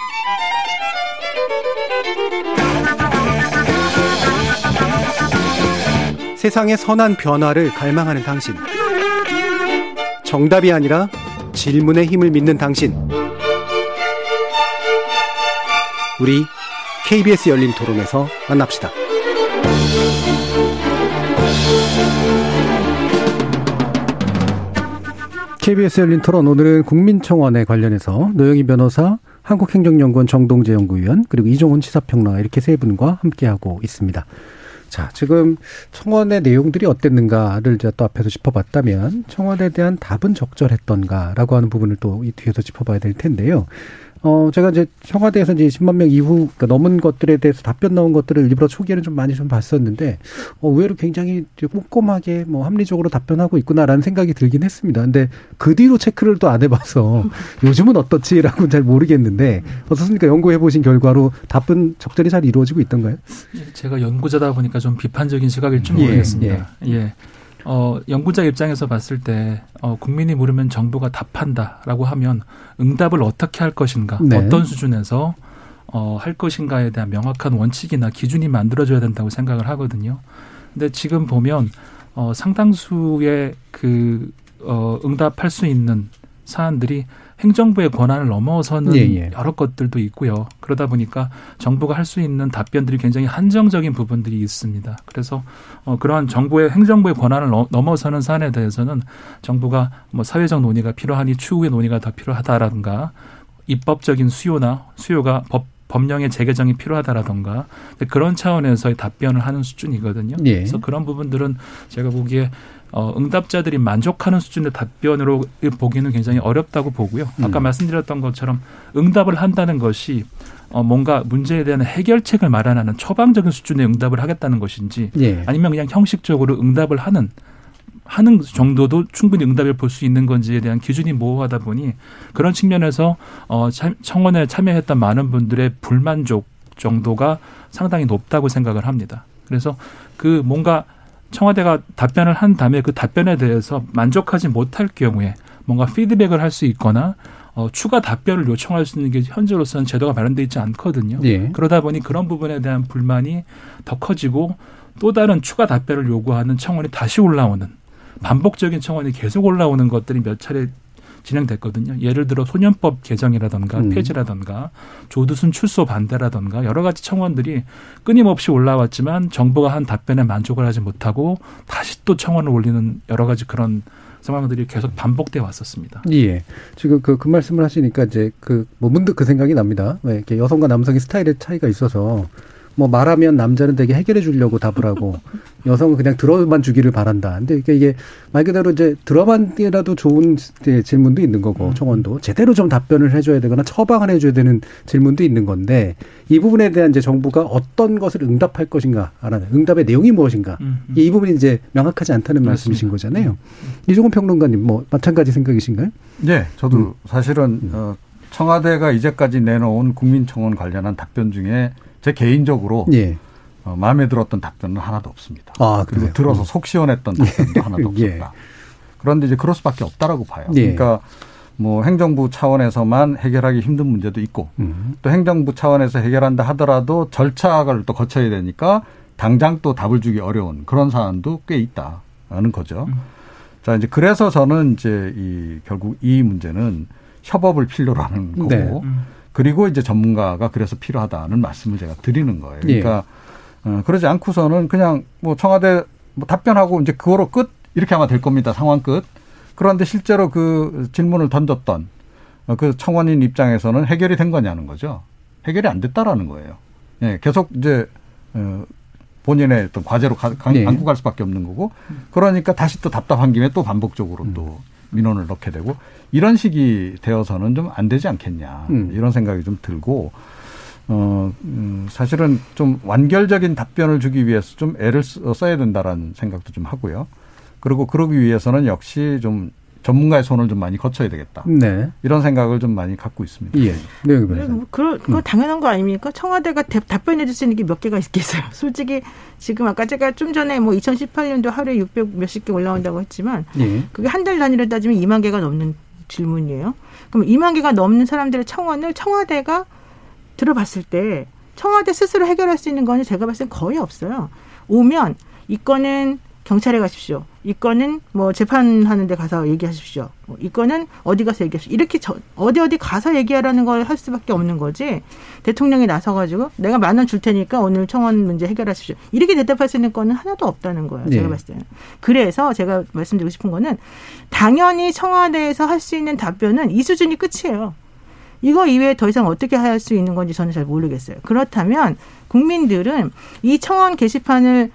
세상의 선한 변화를 갈망하는 당신. 정답이 아니라 질문의 힘을 믿는 당신. 우리 KBS 열린 토론에서 만납시다. KBS 열린 토론 오늘은 국민청원에 관련해서 노영희 변호사, 한국행정연구원 정동재 연구위원 그리고 이종훈 시사평론가 이렇게 세 분과 함께하고 있습니다. 자, 지금 청원의 내용들이 어땠는가를 제가 또 앞에서 짚어봤다면 청원에 대한 답은 적절했던가라고 하는 부분을 또 이 뒤에서 짚어봐야 될 텐데요. 어, 제가 이제 청와대에서 이제 10만 명 이후 그러니까 넘은 것들에 대해서 답변 나온 것들을 일부러 초기에는 좀 많이 좀 봤었는데 어, 의외로 굉장히 꼼꼼하게 뭐 합리적으로 답변하고 있구나라는 생각이 들긴 했습니다. 근데 그 뒤로 체크를 또 안 해봐서 요즘은 어떻지라고 잘 모르겠는데 어떻습니까? 연구해 보신 결과로 답은 적절히 잘 이루어지고 있던가요? 제가 연구자다 보니까 좀 비판적인 시각일지 모르겠습니다. 예. 예. 어, 연구자 입장에서 봤을 때, 어, 국민이 물으면 정부가 답한다라고 하면 응답을 어떻게 할 것인가, 네. 어떤 수준에서, 어, 할 것인가에 대한 명확한 원칙이나 기준이 만들어져야 된다고 생각을 하거든요. 근데 지금 보면, 어, 상당수의 그, 어, 응답할 수 있는 사안들이 행정부의 권한을 넘어서는 예, 예. 여러 것들도 있고요. 그러다 보니까 정부가 할 수 있는 답변들이 굉장히 한정적인 부분들이 있습니다. 그래서 어, 그러한 정부의 행정부의 권한을 넘어서는 사안에 대해서는 정부가 뭐 사회적 논의가 필요하니 추후의 논의가 더 필요하다라든가 입법적인 수요나 수요가 법 법령의 재개정이 필요하다라던가 그런 차원에서의 답변을 하는 수준이거든요. 예. 그래서 그런 부분들은 제가 보기에 어, 응답자들이 만족하는 수준의 답변으로 보기는 굉장히 어렵다고 보고요. 아까 음. 말씀드렸던 것처럼 응답을 한다는 것이 어, 뭔가 문제에 대한 해결책을 마련하는 처방적인 수준의 응답을 하겠다는 것인지 예. 아니면 그냥 형식적으로 응답을 하는 하는 정도도 충분히 응답을 볼 수 있는 건지에 대한 기준이 모호하다 보니 그런 측면에서 어, 청원에 참여했던 많은 분들의 불만족 정도가 상당히 높다고 생각을 합니다. 그래서 그 뭔가 청와대가 답변을 한 다음에 그 답변에 대해서 만족하지 못할 경우에 뭔가 피드백을 할 수 있거나 어, 추가 답변을 요청할 수 있는 게 현재로서는 제도가 마련돼 있지 않거든요. 예. 그러다 보니 그런 부분에 대한 불만이 더 커지고 또 다른 추가 답변을 요구하는 청원이 다시 올라오는 반복적인 청원이 계속 올라오는 것들이 몇 차례 진행됐거든요. 예를 들어 소년법 개정이라던가 음. 폐지라던가 조두순 출소 반대라던가 여러 가지 청원들이 끊임없이 올라왔지만 정부가 한 답변에 만족을 하지 못하고 다시 또 청원을 올리는 여러 가지 그런 상황들이 계속 반복돼 왔었습니다. 예. 지금 그, 그 말씀을 하시니까 이제 그, 뭐 문득 그 생각이 납니다. 왜 이렇게 여성과 남성의 스타일의 차이가 있어서 뭐 말하면 남자는 되게 해결해 주려고 답을 하고 여성은 그냥 들어만 주기를 바란다. 근데 이게 말 그대로 이제 들어만이라도 좋은 질문도 있는 거고 음. 청원도 제대로 좀 답변을 해줘야 되거나 처방을 해줘야 되는 질문도 있는 건데 이 부분에 대한 이제 정부가 어떤 것을 응답할 것인가 알아요. 응답의 내용이 무엇인가 음, 음. 이 부분이 이제 명확하지 않다는 맞습니다. 말씀이신 거잖아요. 이종훈 평론가님 뭐 마찬가지 생각이신가요? 네, 저도 음. 사실은 어, 청와대가 이제까지 내놓은 국민청원 관련한 답변 중에 제 개인적으로 예. 어, 마음에 들었던 답변은 하나도 없습니다. 아, 그리고 들어서 음. 속 시원했던 답변도 예. 하나도. 예. 그런데 이제 그럴 수밖에 없다라고 봐요. 예. 그러니까 뭐 행정부 차원에서만 해결하기 힘든 문제도 있고 음. 또 행정부 차원에서 해결한다 하더라도 절차를 또 거쳐야 되니까 당장 또 답을 주기 어려운 그런 사안도 꽤 있다라는 거죠. 음. 자 이제 그래서 저는 이제 이 결국 이 문제는 협업을 필요로 하는 거고 네. 음. 그리고 이제 전문가가 그래서 필요하다는 말씀을 제가 드리는 거예요. 그러니까 예. 어, 그러지 않고서는 그냥 뭐 청와대 뭐 답변하고 이제 그거로 끝 이렇게 하면 될 겁니다. 상황 끝. 그런데 실제로 그 질문을 던졌던 어, 그 청원인 입장에서는 해결이 된 거냐는 거죠. 해결이 안 됐다라는 거예요. 예, 계속 이제 어, 본인의 어떤 과제로 가, 가, 네. 안고 갈 수밖에 없는 거고 그러니까 다시 또 답답한 김에 또 반복적으로 또 민원을 넣게 되고 이런 식이 되어서는 좀 안 되지 않겠냐 음. 이런 생각이 좀 들고 어 음, 사실은 좀 완결적인 답변을 주기 위해서 좀 애를 써- 써야 된다라는 생각도 좀 하고요. 그리고 그러기 위해서는 역시 좀 전문가의 손을 좀 많이 거쳐야 되겠다. 네. 이런 생각을 좀 많이 갖고 있습니다. 예. 네, 그 그거 당연한 거 아닙니까? 청와대가 대- 답변해 줄 수 있는 게 몇 개가 있겠어요. 솔직히 지금 아까 제가 좀 전에 뭐 2018년도 하루에 600 몇십 개 올라온다고 했지만 예. 그게 한 달 단위로 따지면 2만 개가 넘는 질문이에요. 그럼 2만 개가 넘는 사람들의 청원을 청와대가 들어봤을 때 청와대 스스로 해결할 수 있는 거는 제가 봤을 땐 거의 없어요. 오면 이 건은 경찰에 가십시오. 이 건은 뭐 재판하는 데 가서 얘기하십시오. 뭐이 건은 어디 가서 얘기하십시오. 이렇게 저, 어디 어디 가서 얘기하라는 걸 할 수밖에 없는 거지. 대통령이 나서가지고 내가 만 원 줄 테니까 오늘 청원 문제 해결하십시오. 이렇게 대답할 수 있는 건은 하나도 없다는 거예요. 제가 네. 봤을 때는. 그래서 제가 말씀드리고 싶은 거는 당연히 청와대에서 할 수 있는 답변은 이 수준이 끝이에요. 이거 이외에 더 이상 어떻게 할 수 있는 건지 저는 잘 모르겠어요. 그렇다면 국민들은 이 청원 게시판을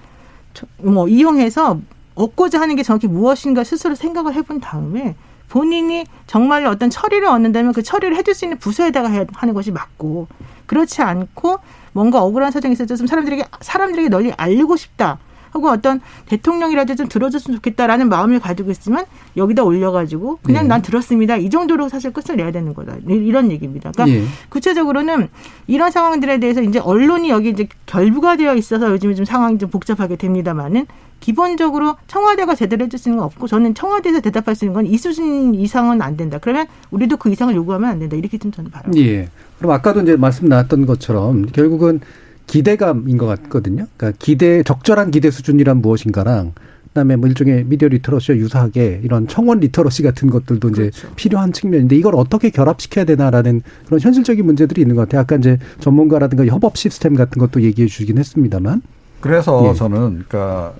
저- 뭐 이용해서 얻고자 하는 게 정확히 무엇인가 스스로 생각을 해본 다음에 본인이 정말로 어떤 처리를 얻는다면 그 처리를 해줄 수 있는 부서에다가 하는 것이 맞고 그렇지 않고 뭔가 억울한 사정이 있어서 좀 사람들에게 사람들에게 널리 알리고 싶다. 하고 어떤 대통령이라도 좀 들어줬으면 좋겠다라는 마음을 가지고 있으면 여기다 올려가지고 그냥 네. 난 들었습니다. 이 정도로 사실 끝을 내야 되는 거다. 이- 이런 얘기입니다. 그러니까 예. 구체적으로는 이런 상황들에 대해서 이제 언론이 여기 이제 결부가 되어 있어서 요즘에 좀 상황이 좀 복잡하게 됩니다만은 기본적으로 청와대가 제대로 해줄 수 있는 건 없고 저는 청와대에서 대답할 수 있는 건 이 수준 이상은 안 된다. 그러면 우리도 그 이상을 요구하면 안 된다. 이렇게 좀 저는 봐요. 예. 그럼 아까도 이제 말씀 나왔던 것처럼 결국은 기대감인 것 같거든요. 그러니까 기대 적절한 기대 수준이란 무엇인가랑 그다음에 뭐 일종의 미디어 literacy와 유사하게 이런 청원 literacy 같은 것들도 이제 필요한 측면인데 이걸 어떻게 결합시켜야 되나라는 그런 현실적인 문제들이 있는 것 같아요. 아까 이제 전문가라든가 협업 시스템 같은 것도 얘기해 주긴 했습니다만. 그래서 예. 저는 그러니까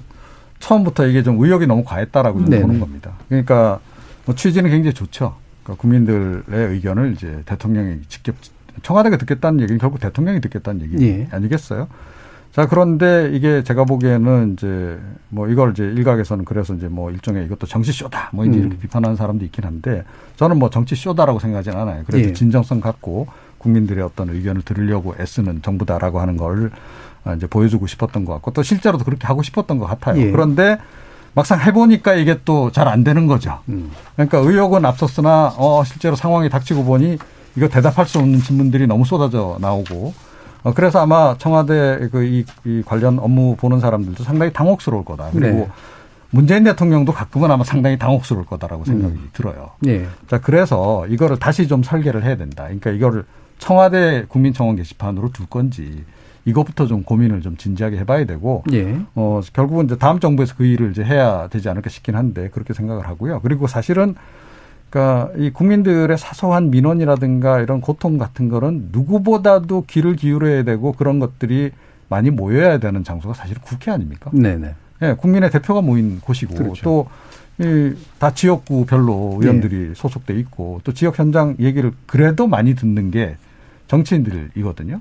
처음부터 이게 좀 의욕이 너무 과했다라고 좀. 보는 겁니다. 그러니까 뭐 취지는 굉장히 좋죠. 그러니까 국민들의 의견을 이제 대통령이 직접 청와대가 듣겠다는 얘기는 결국 대통령이 듣겠다는 얘기 예. 아니겠어요? 자 그런데 이게 제가 보기에는 이제 뭐 이걸 이제 일각에서는 그래서 이제 뭐 일종의 이것도 정치 쇼다 뭐 이제 음. 이렇게 비판하는 사람도 있긴 한데 저는 뭐 정치 쇼다라고 생각하지는 않아요. 그래도 예. 진정성 갖고 국민들의 어떤 의견을 들으려고 애쓰는 정부다라고 하는 걸 아, 이제 보여주고 싶었던 것 같고 또 실제로도 그렇게 하고 싶었던 것 같아요. 예. 그런데 막상 해보니까 이게 또 잘 안 되는 거죠. 음. 그러니까 의혹은 앞섰으나 어 실제로 상황이 닥치고 보니 이거 대답할 수 없는 질문들이 너무 쏟아져 나오고 어 그래서 아마 청와대 그 이 이 관련 업무 보는 사람들도 상당히 당혹스러울 거다. 그리고 네. 문재인 대통령도 가끔은 아마 상당히 당혹스러울 거다라고 생각이 들어요. 예. 자 그래서 이거를 다시 좀 설계를 해야 된다. 그러니까 이거를 청와대 국민청원 게시판으로 둘 건지 이것부터 좀 고민을 좀 진지하게 해봐야 되고 예. 어, 결국은 이제 다음 정부에서 그 일을 이제 해야 되지 않을까 싶긴 한데 그렇게 생각을 하고요. 그리고 사실은 그러니까 이 국민들의 사소한 민원이라든가 이런 고통 같은 거는 누구보다도 귀를 기울여야 되고 그런 것들이 많이 모여야 되는 장소가 사실 국회 아닙니까? 네네. 예, 국민의 대표가 모인 곳이고 그렇죠. 또 이다 지역구별로 의원들이 소속돼 있고 또 지역 현장 얘기를 그래도 많이 듣는 게 정치인들이거든요.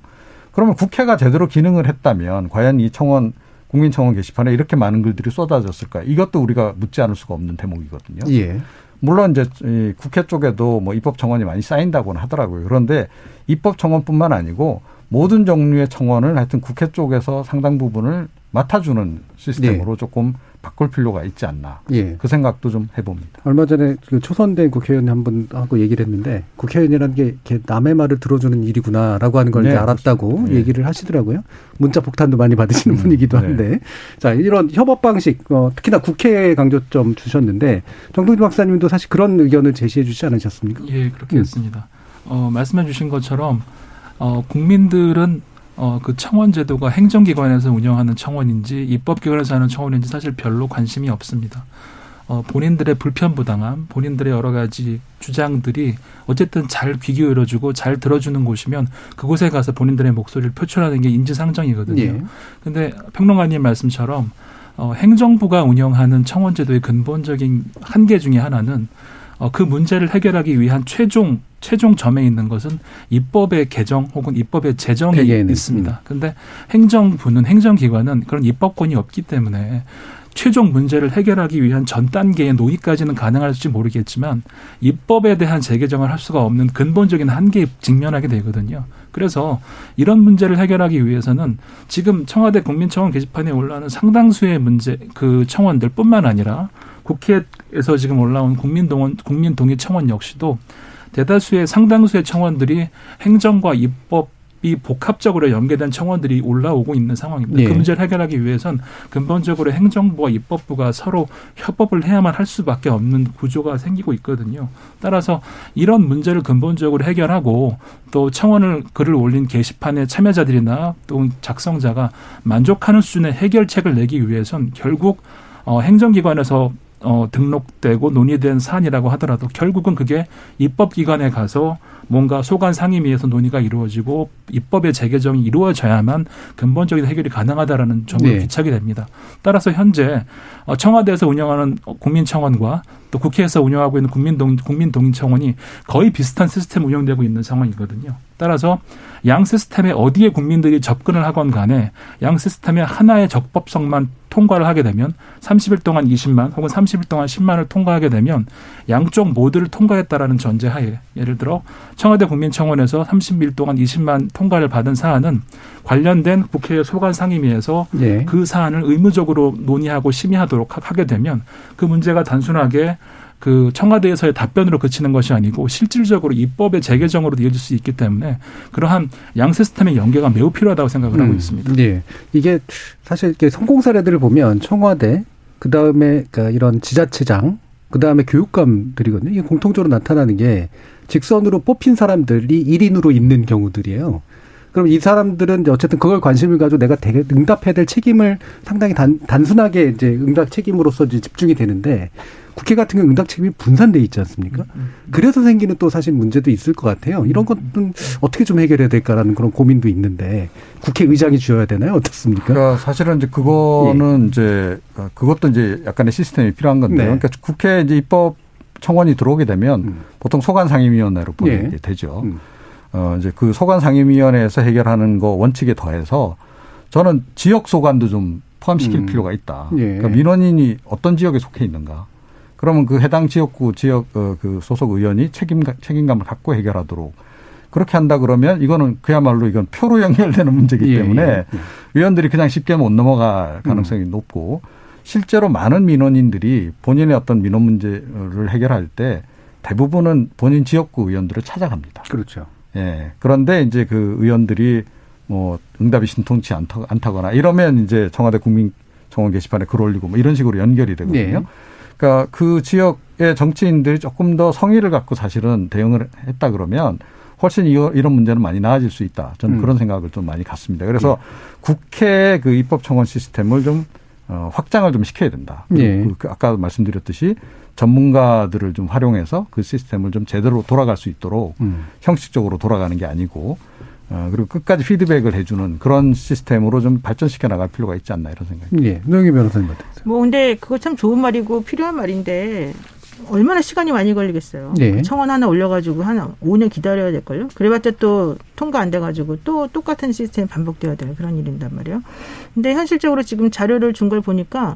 그러면 국회가 제대로 기능을 했다면 과연 이 청원 국민청원 게시판에 이렇게 많은 글들이 쏟아졌을까? 이것도 우리가 묻지 않을 수가 없는 대목이거든요. 예. 물론 이제 이 국회 쪽에도 뭐 입법 청원이 많이 쌓인다고는 하더라고요. 그런데 입법 청원뿐만 아니고 모든 종류의 청원을 하여튼 국회 쪽에서 상당 부분을 맡아주는 시스템으로 조금 바꿀 필요가 있지 않나. 예. 그 생각도 좀 해봅니다. 얼마 전에 그 초선된 국회의원 한 분 하고 얘기를 했는데 국회의원이라는 게 이렇게 남의 말을 들어주는 일이구나라고 하는 걸 네, 이제 알았다고. 예. 얘기를 하시더라고요. 문자 폭탄도 많이 받으시는 음, 분이기도 네. 한데 자 이런 협업 방식 어, 특히나 국회에 강조점 주셨는데 정동진 박사님도 사실 그런 의견을 제시해 주지 않으셨습니까? 예, 그렇게 음. 했습니다. 어, 말씀해 주신 것처럼 어, 국민들은 어, 그 청원 제도가 행정기관에서 운영하는 청원인지 입법기관에서 하는 청원인지 사실 별로 관심이 없습니다. 어, 본인들의 불편부당함, 본인들의 여러 가지 주장들이 어쨌든 잘 귀 기울여주고 잘 들어주는 곳이면 그곳에 가서 본인들의 목소리를 표출하는 게 인지상정이거든요. 예. 근데 평론가님 말씀처럼 어, 행정부가 운영하는 청원제도의 근본적인 한계 중에 하나는 어, 그 문제를 해결하기 위한 최종 최종 점에 있는 것은 입법의 개정 혹은 입법의 제정이. 있습니다. 근데 행정부는 행정기관은 그런 입법권이 없기 때문에 최종 문제를 해결하기 위한 전 단계의 논의까지는 가능할지 모르겠지만 입법에 대한 재개정을 할 수가 없는 근본적인 한계에 직면하게 되거든요. 그래서 이런 문제를 해결하기 위해서는 지금 청와대 국민청원 게시판에 올라오는 상당수의 문제 그 청원들뿐만 아니라 국회에서 지금 올라온 국민동원 국민동의 청원 역시도 대다수의 상당수의 청원들이 행정과 입법 이 복합적으로 연계된 청원들이 올라오고 있는 상황입니다. 네. 그 문제를 해결하기 위해선 근본적으로 행정부와 입법부가 서로 협업을 해야만 할 수밖에 없는 구조가 생기고 있거든요. 따라서 이런 문제를 근본적으로 해결하고 또 청원을 글을 올린 게시판의 참여자들이나 또 작성자가 만족하는 수준의 해결책을 내기 위해선 결국 어, 행정기관에서 어, 등록되고 논의된 사안이라고 하더라도 결국은 그게 입법기관에 가서 뭔가 소관 상임위에서 논의가 이루어지고 입법의 재개정이 이루어져야만 근본적인 해결이 가능하다라는 점으로 네. 귀착이 됩니다. 따라서 현재 어, 청와대에서 운영하는 국민청원과 또 국회에서 운영하고 있는 국민동, 국민동의청원이 거의 비슷한 시스템 운영되고 있는 상황이거든요. 따라서 양 시스템에 어디에 국민들이 접근을 하건 간에 양 시스템의 하나의 적법성만 통과를 하게 되면 30일 동안 20만 혹은 30일 동안 10만을 통과하게 되면 양쪽 모두를 통과했다라는 전제하에 예를 들어 청와대 국민청원에서 30일 동안 20만 통과를 받은 사안은 관련된 국회 소관 상임위에서 네. 그 사안을 의무적으로 논의하고 심의하도록 하- 하게 되면 그 문제가 단순하게 그 청와대에서의 답변으로 그치는 것이 아니고 실질적으로 입법의 재개정으로 이어질 수 있기 때문에 그러한 양 시스템의 연계가 매우 필요하다고 생각을 하고 음, 있습니다. 네. 이게 사실 이렇게 성공 사례들을 보면 청와대, 그 다음에 그러니까 이런 지자체장, 그 다음에 교육감들이거든요. 이게 공통적으로 나타나는 게 직선으로 뽑힌 사람들이 1인으로 있는 경우들이에요. 그럼 이 사람들은 어쨌든 그걸 관심을 가지고 내가 되게 응답해야 될 책임을 상당히 단, 단순하게 이제 응답 책임으로서 이제 집중이 되는데 국회 같은 경우 응답 책임이 분산돼 있지 않습니까? 그래서 생기는 또 사실 문제도 있을 것 같아요. 이런 것은 어떻게 좀 해결해야 될까라는 그런 고민도 있는데 국회의장이 쥐어야 되나요? 어떻습니까? 그러니까 사실은 이제 그거는 이제 어, 그것도 이제 약간의 시스템이 필요한 건데요. 네. 그러니까 국회 이제 입법 청원이 들어오게 되면 음. 보통 소관 상임위원회로 보내게 예. 되죠. 음. 어 이제 그 소관 상임위원회에서 해결하는 거 원칙에 더해서 저는 지역 소관도 좀 포함시킬 음. 필요가 있다. 예. 그러니까 민원인이 어떤 지역에 속해 있는가. 그러면 그 해당 지역구 지역 어, 그 소속 의원이 책임 책임감을 갖고 해결하도록 그렇게 한다 그러면 이거는 그야말로 이건 표로 연결되는 문제이기 예, 때문에 예, 예. 의원들이 그냥 쉽게 못 넘어갈 가능성이 높고 실제로 많은 민원인들이 본인의 어떤 민원 문제를 해결할 때 대부분은 본인 지역구 의원들을 찾아갑니다. 그렇죠. 예. 그런데 이제 그 의원들이 뭐 응답이 신통치 않다, 않다거나 이러면 이제 청와대 국민청원 게시판에 글 올리고 뭐 이런 식으로 연결이 되거든요. 네. 그러니까 그 지역의 정치인들이 조금 더 성의를 갖고 사실은 대응을 했다 그러면 훨씬 이런 문제는 많이 나아질 수 있다. 저는 음. 그런 생각을 좀 많이 갖습니다. 그래서 국회 그 입법 청원 시스템을 좀 어, 확장을 좀 시켜야 된다. 예. 그, 그 아까 말씀드렸듯이 전문가들을 좀 활용해서 그 시스템을 좀 제대로 돌아갈 수 있도록 음. 형식적으로 돌아가는 게 아니고 어, 그리고 끝까지 피드백을 해주는 그런 시스템으로 좀 발전시켜 나갈 필요가 있지 않나 이런 생각이. 예. 노영희 변호사님 어떠세요? 뭐 근데 그거 참 좋은 말이고 필요한 말인데 얼마나 시간이 많이 걸리겠어요. 네. 청원 하나 올려가지고 한 5년 기다려야 될걸요. 그래봤자 또 통과 안 돼가지고 또 똑같은 시스템 반복돼야 될 그런 일인단 말이에요. 근데 현실적으로 지금 자료를 준 걸 보니까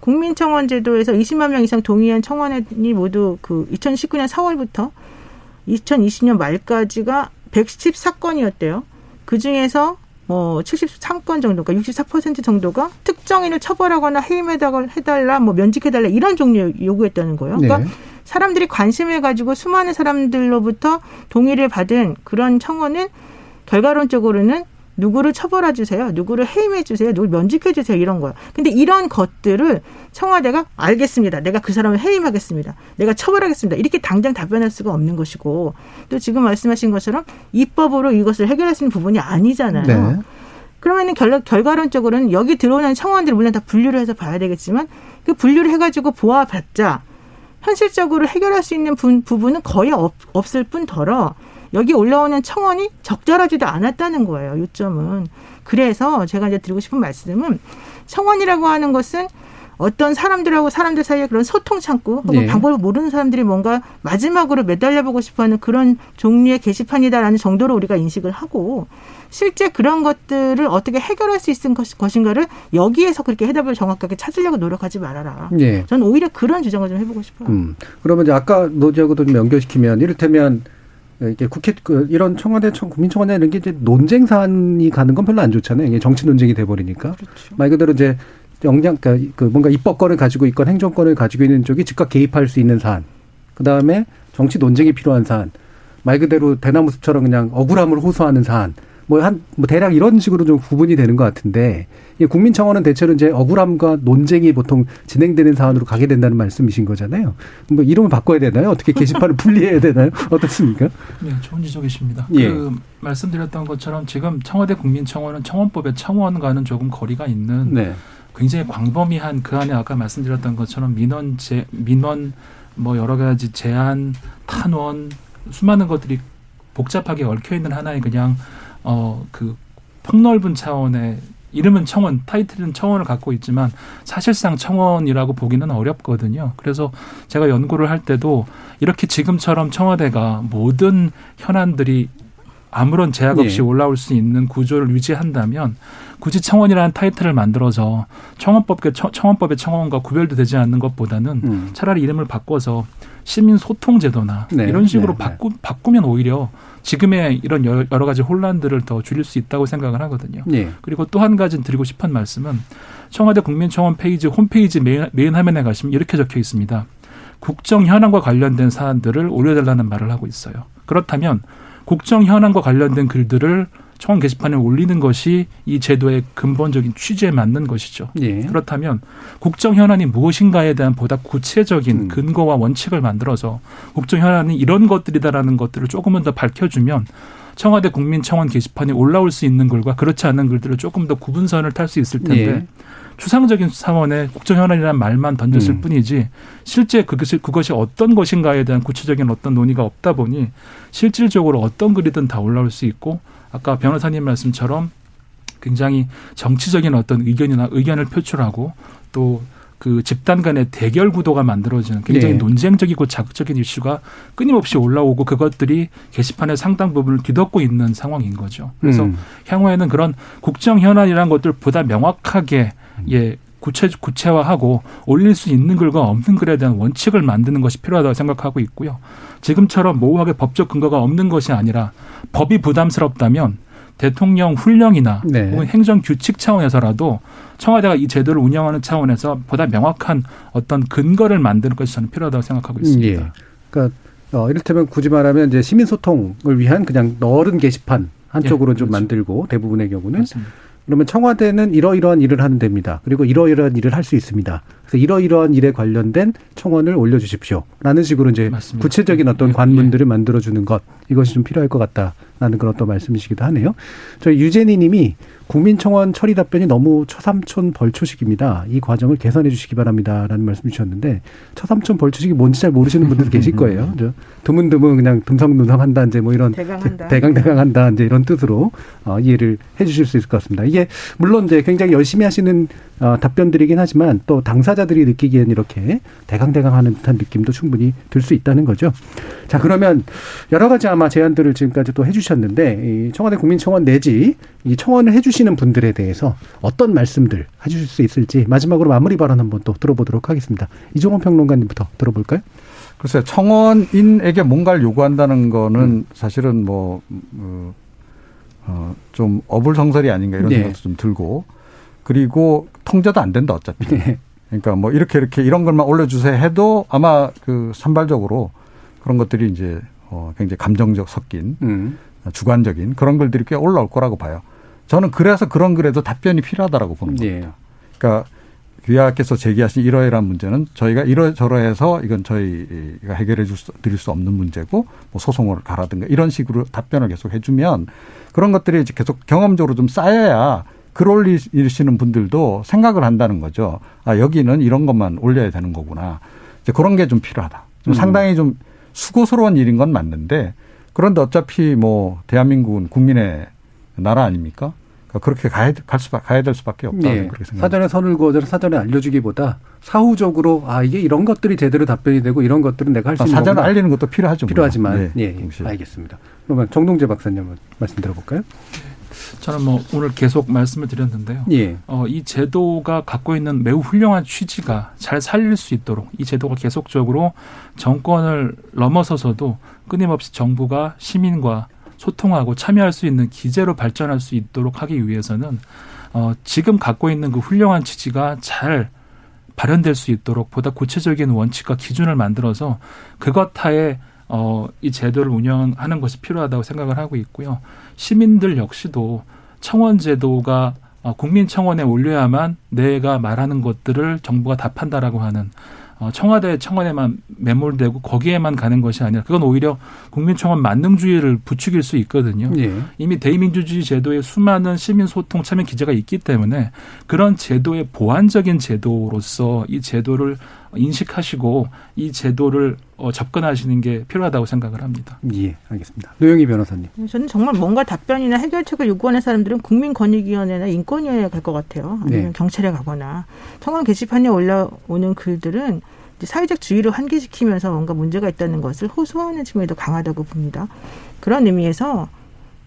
국민청원 제도에서 20만 명 이상 동의한 청원이 모두 그 2019년 4월부터 2020년 말까지가 114건이었대요. 그 중에서 뭐 73건 정도, 그러니까 64% 정도가 특정인을 처벌하거나 해임해달라, 뭐 면직해달라 이런 종류 요구했다는 거예요. 그러니까 네. 사람들이 관심을 가지고 수많은 사람들로부터 동의를 받은 그런 청원은 결과론적으로는 누구를 처벌해 주세요, 누구를 해임해 주세요, 누구를 면직해 주세요 이런 거예요. 근데 이런 것들을 청와대가 알겠습니다. 내가 그 사람을 해임하겠습니다. 내가 처벌하겠습니다. 이렇게 당장 답변할 수가 없는 것이고 또 지금 말씀하신 것처럼 입법으로 이것을 해결할 수 있는 부분이 아니잖아요. 네. 그러면은 결, 결과론적으로는 여기 들어오는 청원들을 물론 다 분류를 해서 봐야 되겠지만 그 분류를 해가지고 보아봤자 현실적으로 해결할 수 있는 부, 부분은 거의 없, 없을 뿐더러 여기 올라오는 청원이 적절하지도 않았다는 거예요. 요점은. 그래서 제가 이제 드리고 싶은 말씀은 청원이라고 하는 것은 어떤 사람들하고 사람들 사이에 그런 소통 창구 혹은 네. 방법을 모르는 사람들이 뭔가 마지막으로 매달려보고 싶어하는 그런 종류의 게시판이다라는 정도로 우리가 인식을 하고 실제 그런 것들을 어떻게 해결할 수 것- 것인가를 여기에서 그렇게 해답을 정확하게 찾으려고 노력하지 말아라. 예. 저는 오히려 그런 주장을 좀 해보고 싶어요. 음. 그러면 이제 아까 노지하고도 좀 연결시키면 이를테면 이게 국회 그 이런 청와대 청 국민청원이나 이런 게 이제 논쟁 사안이 가는 건 별로 안 좋잖아요. 이게 정치 논쟁이 돼 버리니까. 말 그대로 이제 역량 그러니까 그 뭔가 입법권을 가지고 있건 행정권을 가지고 있는 쪽이 즉각 개입할 수 있는 사안. 그다음에 정치 논쟁이 필요한 사안. 말 그대로 대나무 숲처럼 그냥 억울함을 호소하는 사안. 뭐한뭐 대략 이런 식으로 좀 구분이 되는 것 같은데 이 국민청원은 대체로 이제 억울함과 논쟁이 보통 진행되는 사안으로 가게 된다는 말씀이신 거잖아요. 뭐 이름을 바꿔야 되나요? 어떻게 게시판을 분리해야 되나요? 어떻습니까? 네, 좋은 지적이십니다. 예. 그 말씀드렸던 것처럼 지금 청와대 국민청원은 청원법의 청원과는 조금 거리가 있는 네. 굉장히 광범위한 그 안에 아까 말씀드렸던 것처럼 민원 제 민원 뭐 여러 가지 제한 탄원 수많은 것들이 복잡하게 얽혀 있는 하나의 그냥 어 그 폭넓은 차원의 이름은 청원, 타이틀은 청원을 갖고 있지만 사실상 청원이라고 보기는 어렵거든요. 그래서 제가 연구를 할 때도 이렇게 지금처럼 청와대가 모든 현안들이 아무런 제약 없이 예. 올라올 수 있는 구조를 유지한다면 굳이 청원이라는 타이틀을 만들어서 청원법의 청원법의 청원과 구별도 되지 않는 것보다는 음. 차라리 이름을 바꿔서 시민 소통 제도나 네. 이런 식으로 네, 네. 바꾸, 바꾸면 오히려 지금의 이런 여러 가지 혼란들을 더 줄일 수 있다고 생각을 하거든요. 예. 그리고 또 한 가지 드리고 싶은 말씀은 청와대 국민청원 페이지 홈페이지 메인, 메인 화면에 가시면 이렇게 적혀 있습니다. 국정 현안과 관련된 사안들을 올려달라는 말을 하고 있어요. 그렇다면 국정 현안과 관련된 글들을 청원 게시판에 올리는 것이 이 제도의 근본적인 취지에 맞는 것이죠. 예. 그렇다면 국정 현안이 무엇인가에 대한 보다 구체적인 음. 근거와 원칙을 만들어서 국정 현안이 이런 것들이다라는 것들을 조금은 더 밝혀주면 청와대 국민청원 게시판에 올라올 수 있는 글과 그렇지 않은 글들을 조금 더 구분선을 탈 수 있을 텐데 예. 추상적인 차원의 국정 현안이라는 말만 던졌을 음. 뿐이지 실제 그것이 그것이 어떤 것인가에 대한 구체적인 어떤 논의가 없다 보니 실질적으로 어떤 글이든 다 올라올 수 있고 아까 변호사님 말씀처럼 굉장히 정치적인 어떤 의견이나 의견을 표출하고 또 그 집단 간의 대결 구도가 만들어지는 굉장히 네. 논쟁적이고 자극적인 이슈가 끊임없이 올라오고 그것들이 게시판의 상당 부분을 뒤덮고 있는 상황인 거죠. 그래서 음. 향후에는 그런 국정 현안이라는 것들 보다 명확하게 예 구체 구체화하고 올릴 수 있는 글과 없는 글에 대한 원칙을 만드는 것이 필요하다고 생각하고 있고요. 지금처럼 모호하게 법적 근거가 없는 것이 아니라 법이 부담스럽다면 대통령 훈령이나 네. 혹은 행정 규칙 차원에서라도 청와대가 이 제도를 운영하는 차원에서 보다 명확한 어떤 근거를 만드는 것이 저는 필요하다고 생각하고 있습니다. 예. 그러니까 어, 이를테면 굳이 말하면 이제 시민 소통을 위한 그냥 넓은 게시판 한쪽으로 예, 좀 그렇죠. 만들고 대부분의 경우는 맞습니다. 그러면 청와대는 이러이러한 일을 하는 데입니다. 그리고 이러이러한 일을 할 수 있습니다. 그래서 이러이러한 일에 관련된 청원을 올려주십시오. 라는 식으로 이제 맞습니다. 구체적인 어떤 예, 관문들을 만들어주는 것 이것이 좀 필요할 것 같다라는 그런 어떤 말씀이시기도 하네요. 저희 유재니 님이 국민청원 처리 답변이 너무 처삼촌 벌초식입니다. 이 과정을 개선해 주시기 바랍니다라는 말씀 주셨는데 처삼촌 벌초식이 뭔지 잘 모르시는 분들도 계실 거예요. 저 드문드문 그냥 듬성듬성한다 이제 뭐 이런 대강한다. 대강 대강한다 이제 이런 뜻으로 어, 이해를 해주실 수 있을 것 같습니다. 이게 물론 이제 굉장히 열심히 하시는 어, 답변들이긴 하지만 또 당사자들이 느끼기엔 이렇게 대강대강하는 듯한 느낌도 충분히 들 수 있다는 거죠. 자 그러면 여러 가지 아마 제안들을 지금까지 또 해주셨는데 이 청와대 국민청원 내지 이 청원을 해주 시는 분들에 대해서 어떤 말씀들 해주실 수 있을지 마지막으로 마무리 발언 한번 또 들어보도록 하겠습니다. 이종원 평론가님부터 들어볼까요? 글쎄 청원인에게 뭔가를 요구한다는 거는 사실은 뭐, 어, 어, 좀 어불성설이 아닌가 이런 네. 생각도 좀 들고 그리고 통제도 안 된다 어차피. 네. 그러니까 뭐 이렇게 이렇게 이런 것만 올려주세요 해도 아마 그 산발적으로 그런 것들이 이제 어, 굉장히 감정적 섞인 음. 주관적인 그런 글들이 꽤 올라올 거라고 봐요. 저는 그래서 그런 글에도 답변이 필요하다라고 보는 예. 겁니다. 그러니까 귀하께서 제기하신 이러이러한 문제는 저희가 이러저러해서 이건 저희가 해결해 줄 수, 드릴 수 없는 문제고 뭐 소송을 가라든가 이런 식으로 답변을 계속 해주면 그런 것들이 이제 계속 경험적으로 좀 쌓여야 글 올리시는 분들도 생각을 한다는 거죠. 아, 여기는 이런 것만 올려야 되는 거구나. 이제 그런 게 좀 필요하다. 좀 음. 상당히 좀 수고스러운 일인 건 맞는데 그런데 어차피 뭐 대한민국은 국민의 나라 아닙니까? 그러니까 그렇게 가야 갈 수, 가야 될 수밖에 없다. 네. 그렇게 생각. 사전에 선을 그어서 사전에 알려주기보다 사후적으로 아 이게 이런 것들이 제대로 답변이 되고 이런 것들은 내가 할수 아, 있는 사전에 거구나. 알리는 것도 필요하죠. 필요하지만 물론. 예, 예. 알겠습니다. 그러면 정동재 박사님 한번 말씀 들어볼까요? 저는 뭐 오늘 계속 말씀을 드렸는데요. 예. 어, 이 제도가 갖고 있는 매우 훌륭한 취지가 잘 살릴 수 있도록 이 제도가 계속적으로 정권을 넘어서서도 끊임없이 정부가 시민과 소통하고 참여할 수 있는 기재로 발전할 수 있도록 하기 위해서는 어, 지금 갖고 있는 그 훌륭한 취지가 잘 발현될 수 있도록 보다 구체적인 원칙과 기준을 만들어서 그것 하에 어, 이 제도를 운영하는 것이 필요하다고 생각을 하고 있고요. 시민들 역시도 청원 제도가 어, 국민 청원에 올려야만 내가 말하는 것들을 정부가 답한다라고 하는 어, 청와대 청원에만 매몰되고 거기에만 가는 것이 아니라 그건 오히려 국민청원 만능주의를 부추길 수 있거든요. 예. 이미 대의민주주의 제도에 수많은 시민 소통 참여 기제가 있기 때문에 그런 제도의 보완적인 제도로서 이 제도를 인식하시고 이 제도를 어, 접근하시는 게 필요하다고 생각을 합니다. 예, 알겠습니다. 노영희 변호사님. 저는 정말 뭔가 답변이나 해결책을 요구하는 사람들은 국민권익위원회나 인권위원회에 갈 것 같아요. 아니면 네. 경찰에 가거나 청원 게시판에 올라오는 글들은 이제 사회적 주의를 환기시키면서 뭔가 문제가 있다는 것을 호소하는 측면이 더 강하다고 봅니다. 그런 의미에서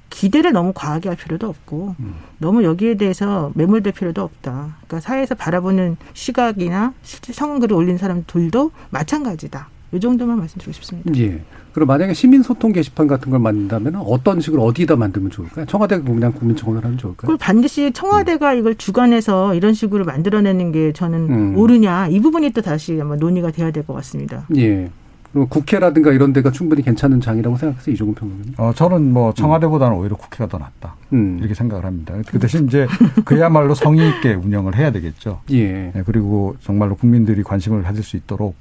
기대를 너무 과하게 할 필요도 없고 너무 여기에 대해서 매몰될 필요도 없다. 그러니까 사회에서 바라보는 시각이나 실제 청원글을 올린 사람들도 마찬가지다. 이 정도만 말씀드리고 싶습니다. 예. 그럼 만약에 시민 소통 게시판 같은 걸 만든다면 어떤 식으로 어디다 만들면 좋을까요? 청와대 그냥 국민청원을 하면 좋을까요? 그걸 반드시 청와대가 이걸 주관해서 이런 식으로 만들어내는 게 저는 음. 옳으냐 이 부분이 또 다시 아마 논의가 돼야 될 것 같습니다. 예. 그리고 국회라든가 이런 데가 충분히 괜찮은 장이라고 생각해서 이종훈 평론가님. 어, 저는 뭐 청와대보다는 오히려 국회가 더 낫다. 음. 이렇게 생각을 합니다. 그 대신 이제 그야말로 성의 있게 운영을 해야 되겠죠. 예. 네, 그리고 정말로 국민들이 관심을 가질 수 있도록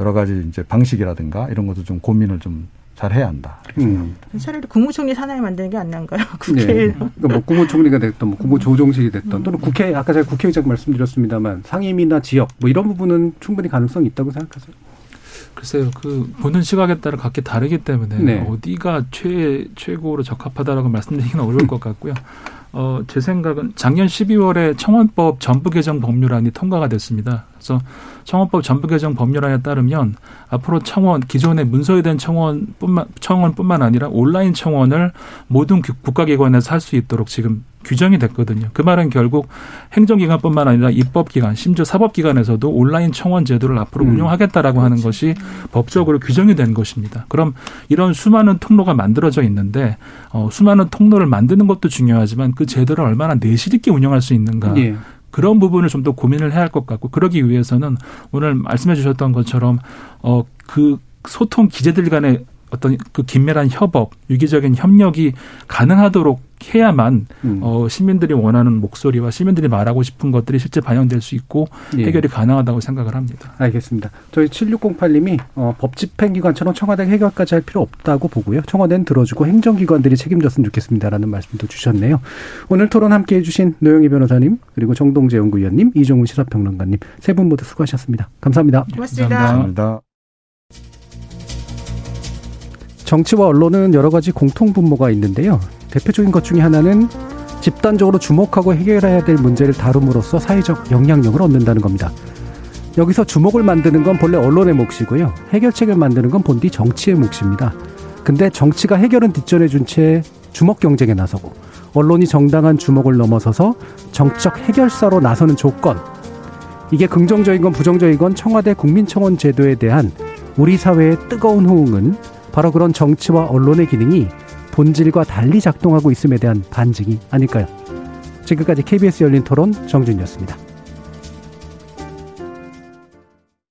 여러 가지 이제 방식이라든가 이런 것도 좀 고민을 좀 잘 해야 한다. 생각합니다. 차라리 국무총리 산하에 만드는 게안 나은가요? 네. 국회에 그러니까 뭐 국무총리가 됐던 뭐 국무조정실이 됐던 또는 국회 아까 제가 국회의장 말씀드렸습니다만 상임이나 지역 뭐 이런 부분은 충분히 가능성이 있다고 생각하세요? 글쎄요, 그 보는 시각에 따라 각기 다르기 때문에 네. 어디가 최 최고로 적합하다라고 말씀드리기는 어려울 것 같고요. 어, 제 생각은 작년 12월에 청원법 전부 개정 법률안이 통과가 됐습니다. 그래서 청원법 전부 개정 법률안에 따르면 앞으로 청원 기존의 문서화된 청원뿐만 청원뿐만 아니라 온라인 청원을 모든 국- 국가기관에서 할 수 있도록 지금 규정이 됐거든요. 그 말은 결국 행정기관뿐만 아니라 입법기관, 심지어 사법기관에서도 온라인 청원 제도를 앞으로 음. 운영하겠다라고 하는 것이 법적으로 규정이 된 것입니다. 그럼 이런 수많은 통로가 만들어져 있는데 어, 수많은 통로를 만드는 것도 중요하지만 그 제도를 얼마나 내실 있게 운영할 수 있는가 예. 그런 부분을 좀 더 고민을 해야 할 것 같고 그러기 위해서는 오늘 말씀해 주셨던 것처럼 어그 소통 기재들 간의 어떤 그 긴밀한 협업, 유기적인 협력이 가능하도록 해야만 음. 어 시민들이 원하는 목소리와 시민들이 말하고 싶은 것들이 실제 반영될 수 있고 예. 해결이 가능하다고 생각을 합니다. 알겠습니다. 저희 7608님이 어, 법 집행기관처럼 청와대가 해결까지 할 필요 없다고 보고요. 청와대는 들어주고 행정기관들이 책임졌으면 좋겠습니다라는 말씀도 주셨네요. 오늘 토론 함께 해 주신 노영희 변호사님 그리고 정동재 연구위원님 이종훈 시사평론가님 세 분 모두 수고하셨습니다. 감사합니다. 고맙습니다. 감사합니다. 정치와 언론은 여러 가지 공통 분모가 있는데요. 대표적인 것 중에 하나는 집단적으로 주목하고 해결해야 될 문제를 다룸으로써 사회적 영향력을 얻는다는 겁니다. 여기서 주목을 만드는 건 본래 언론의 몫이고요. 해결책을 만드는 건 본디 정치의 몫입니다. 근데 정치가 해결은 뒷전에 준채 주목 경쟁에 나서고 언론이 정당한 주목을 넘어서서 정적 해결사로 나서는 조건. 이게 긍정적인 건 부정적인 건 청와대 국민청원 제도에 대한 우리 사회의 뜨거운 호응은 바로 그런 정치와 언론의 기능이 본질과 달리 작동하고 있음에 대한 반증이 아닐까요? 지금까지 KBS 열린 토론 정준이었습니다.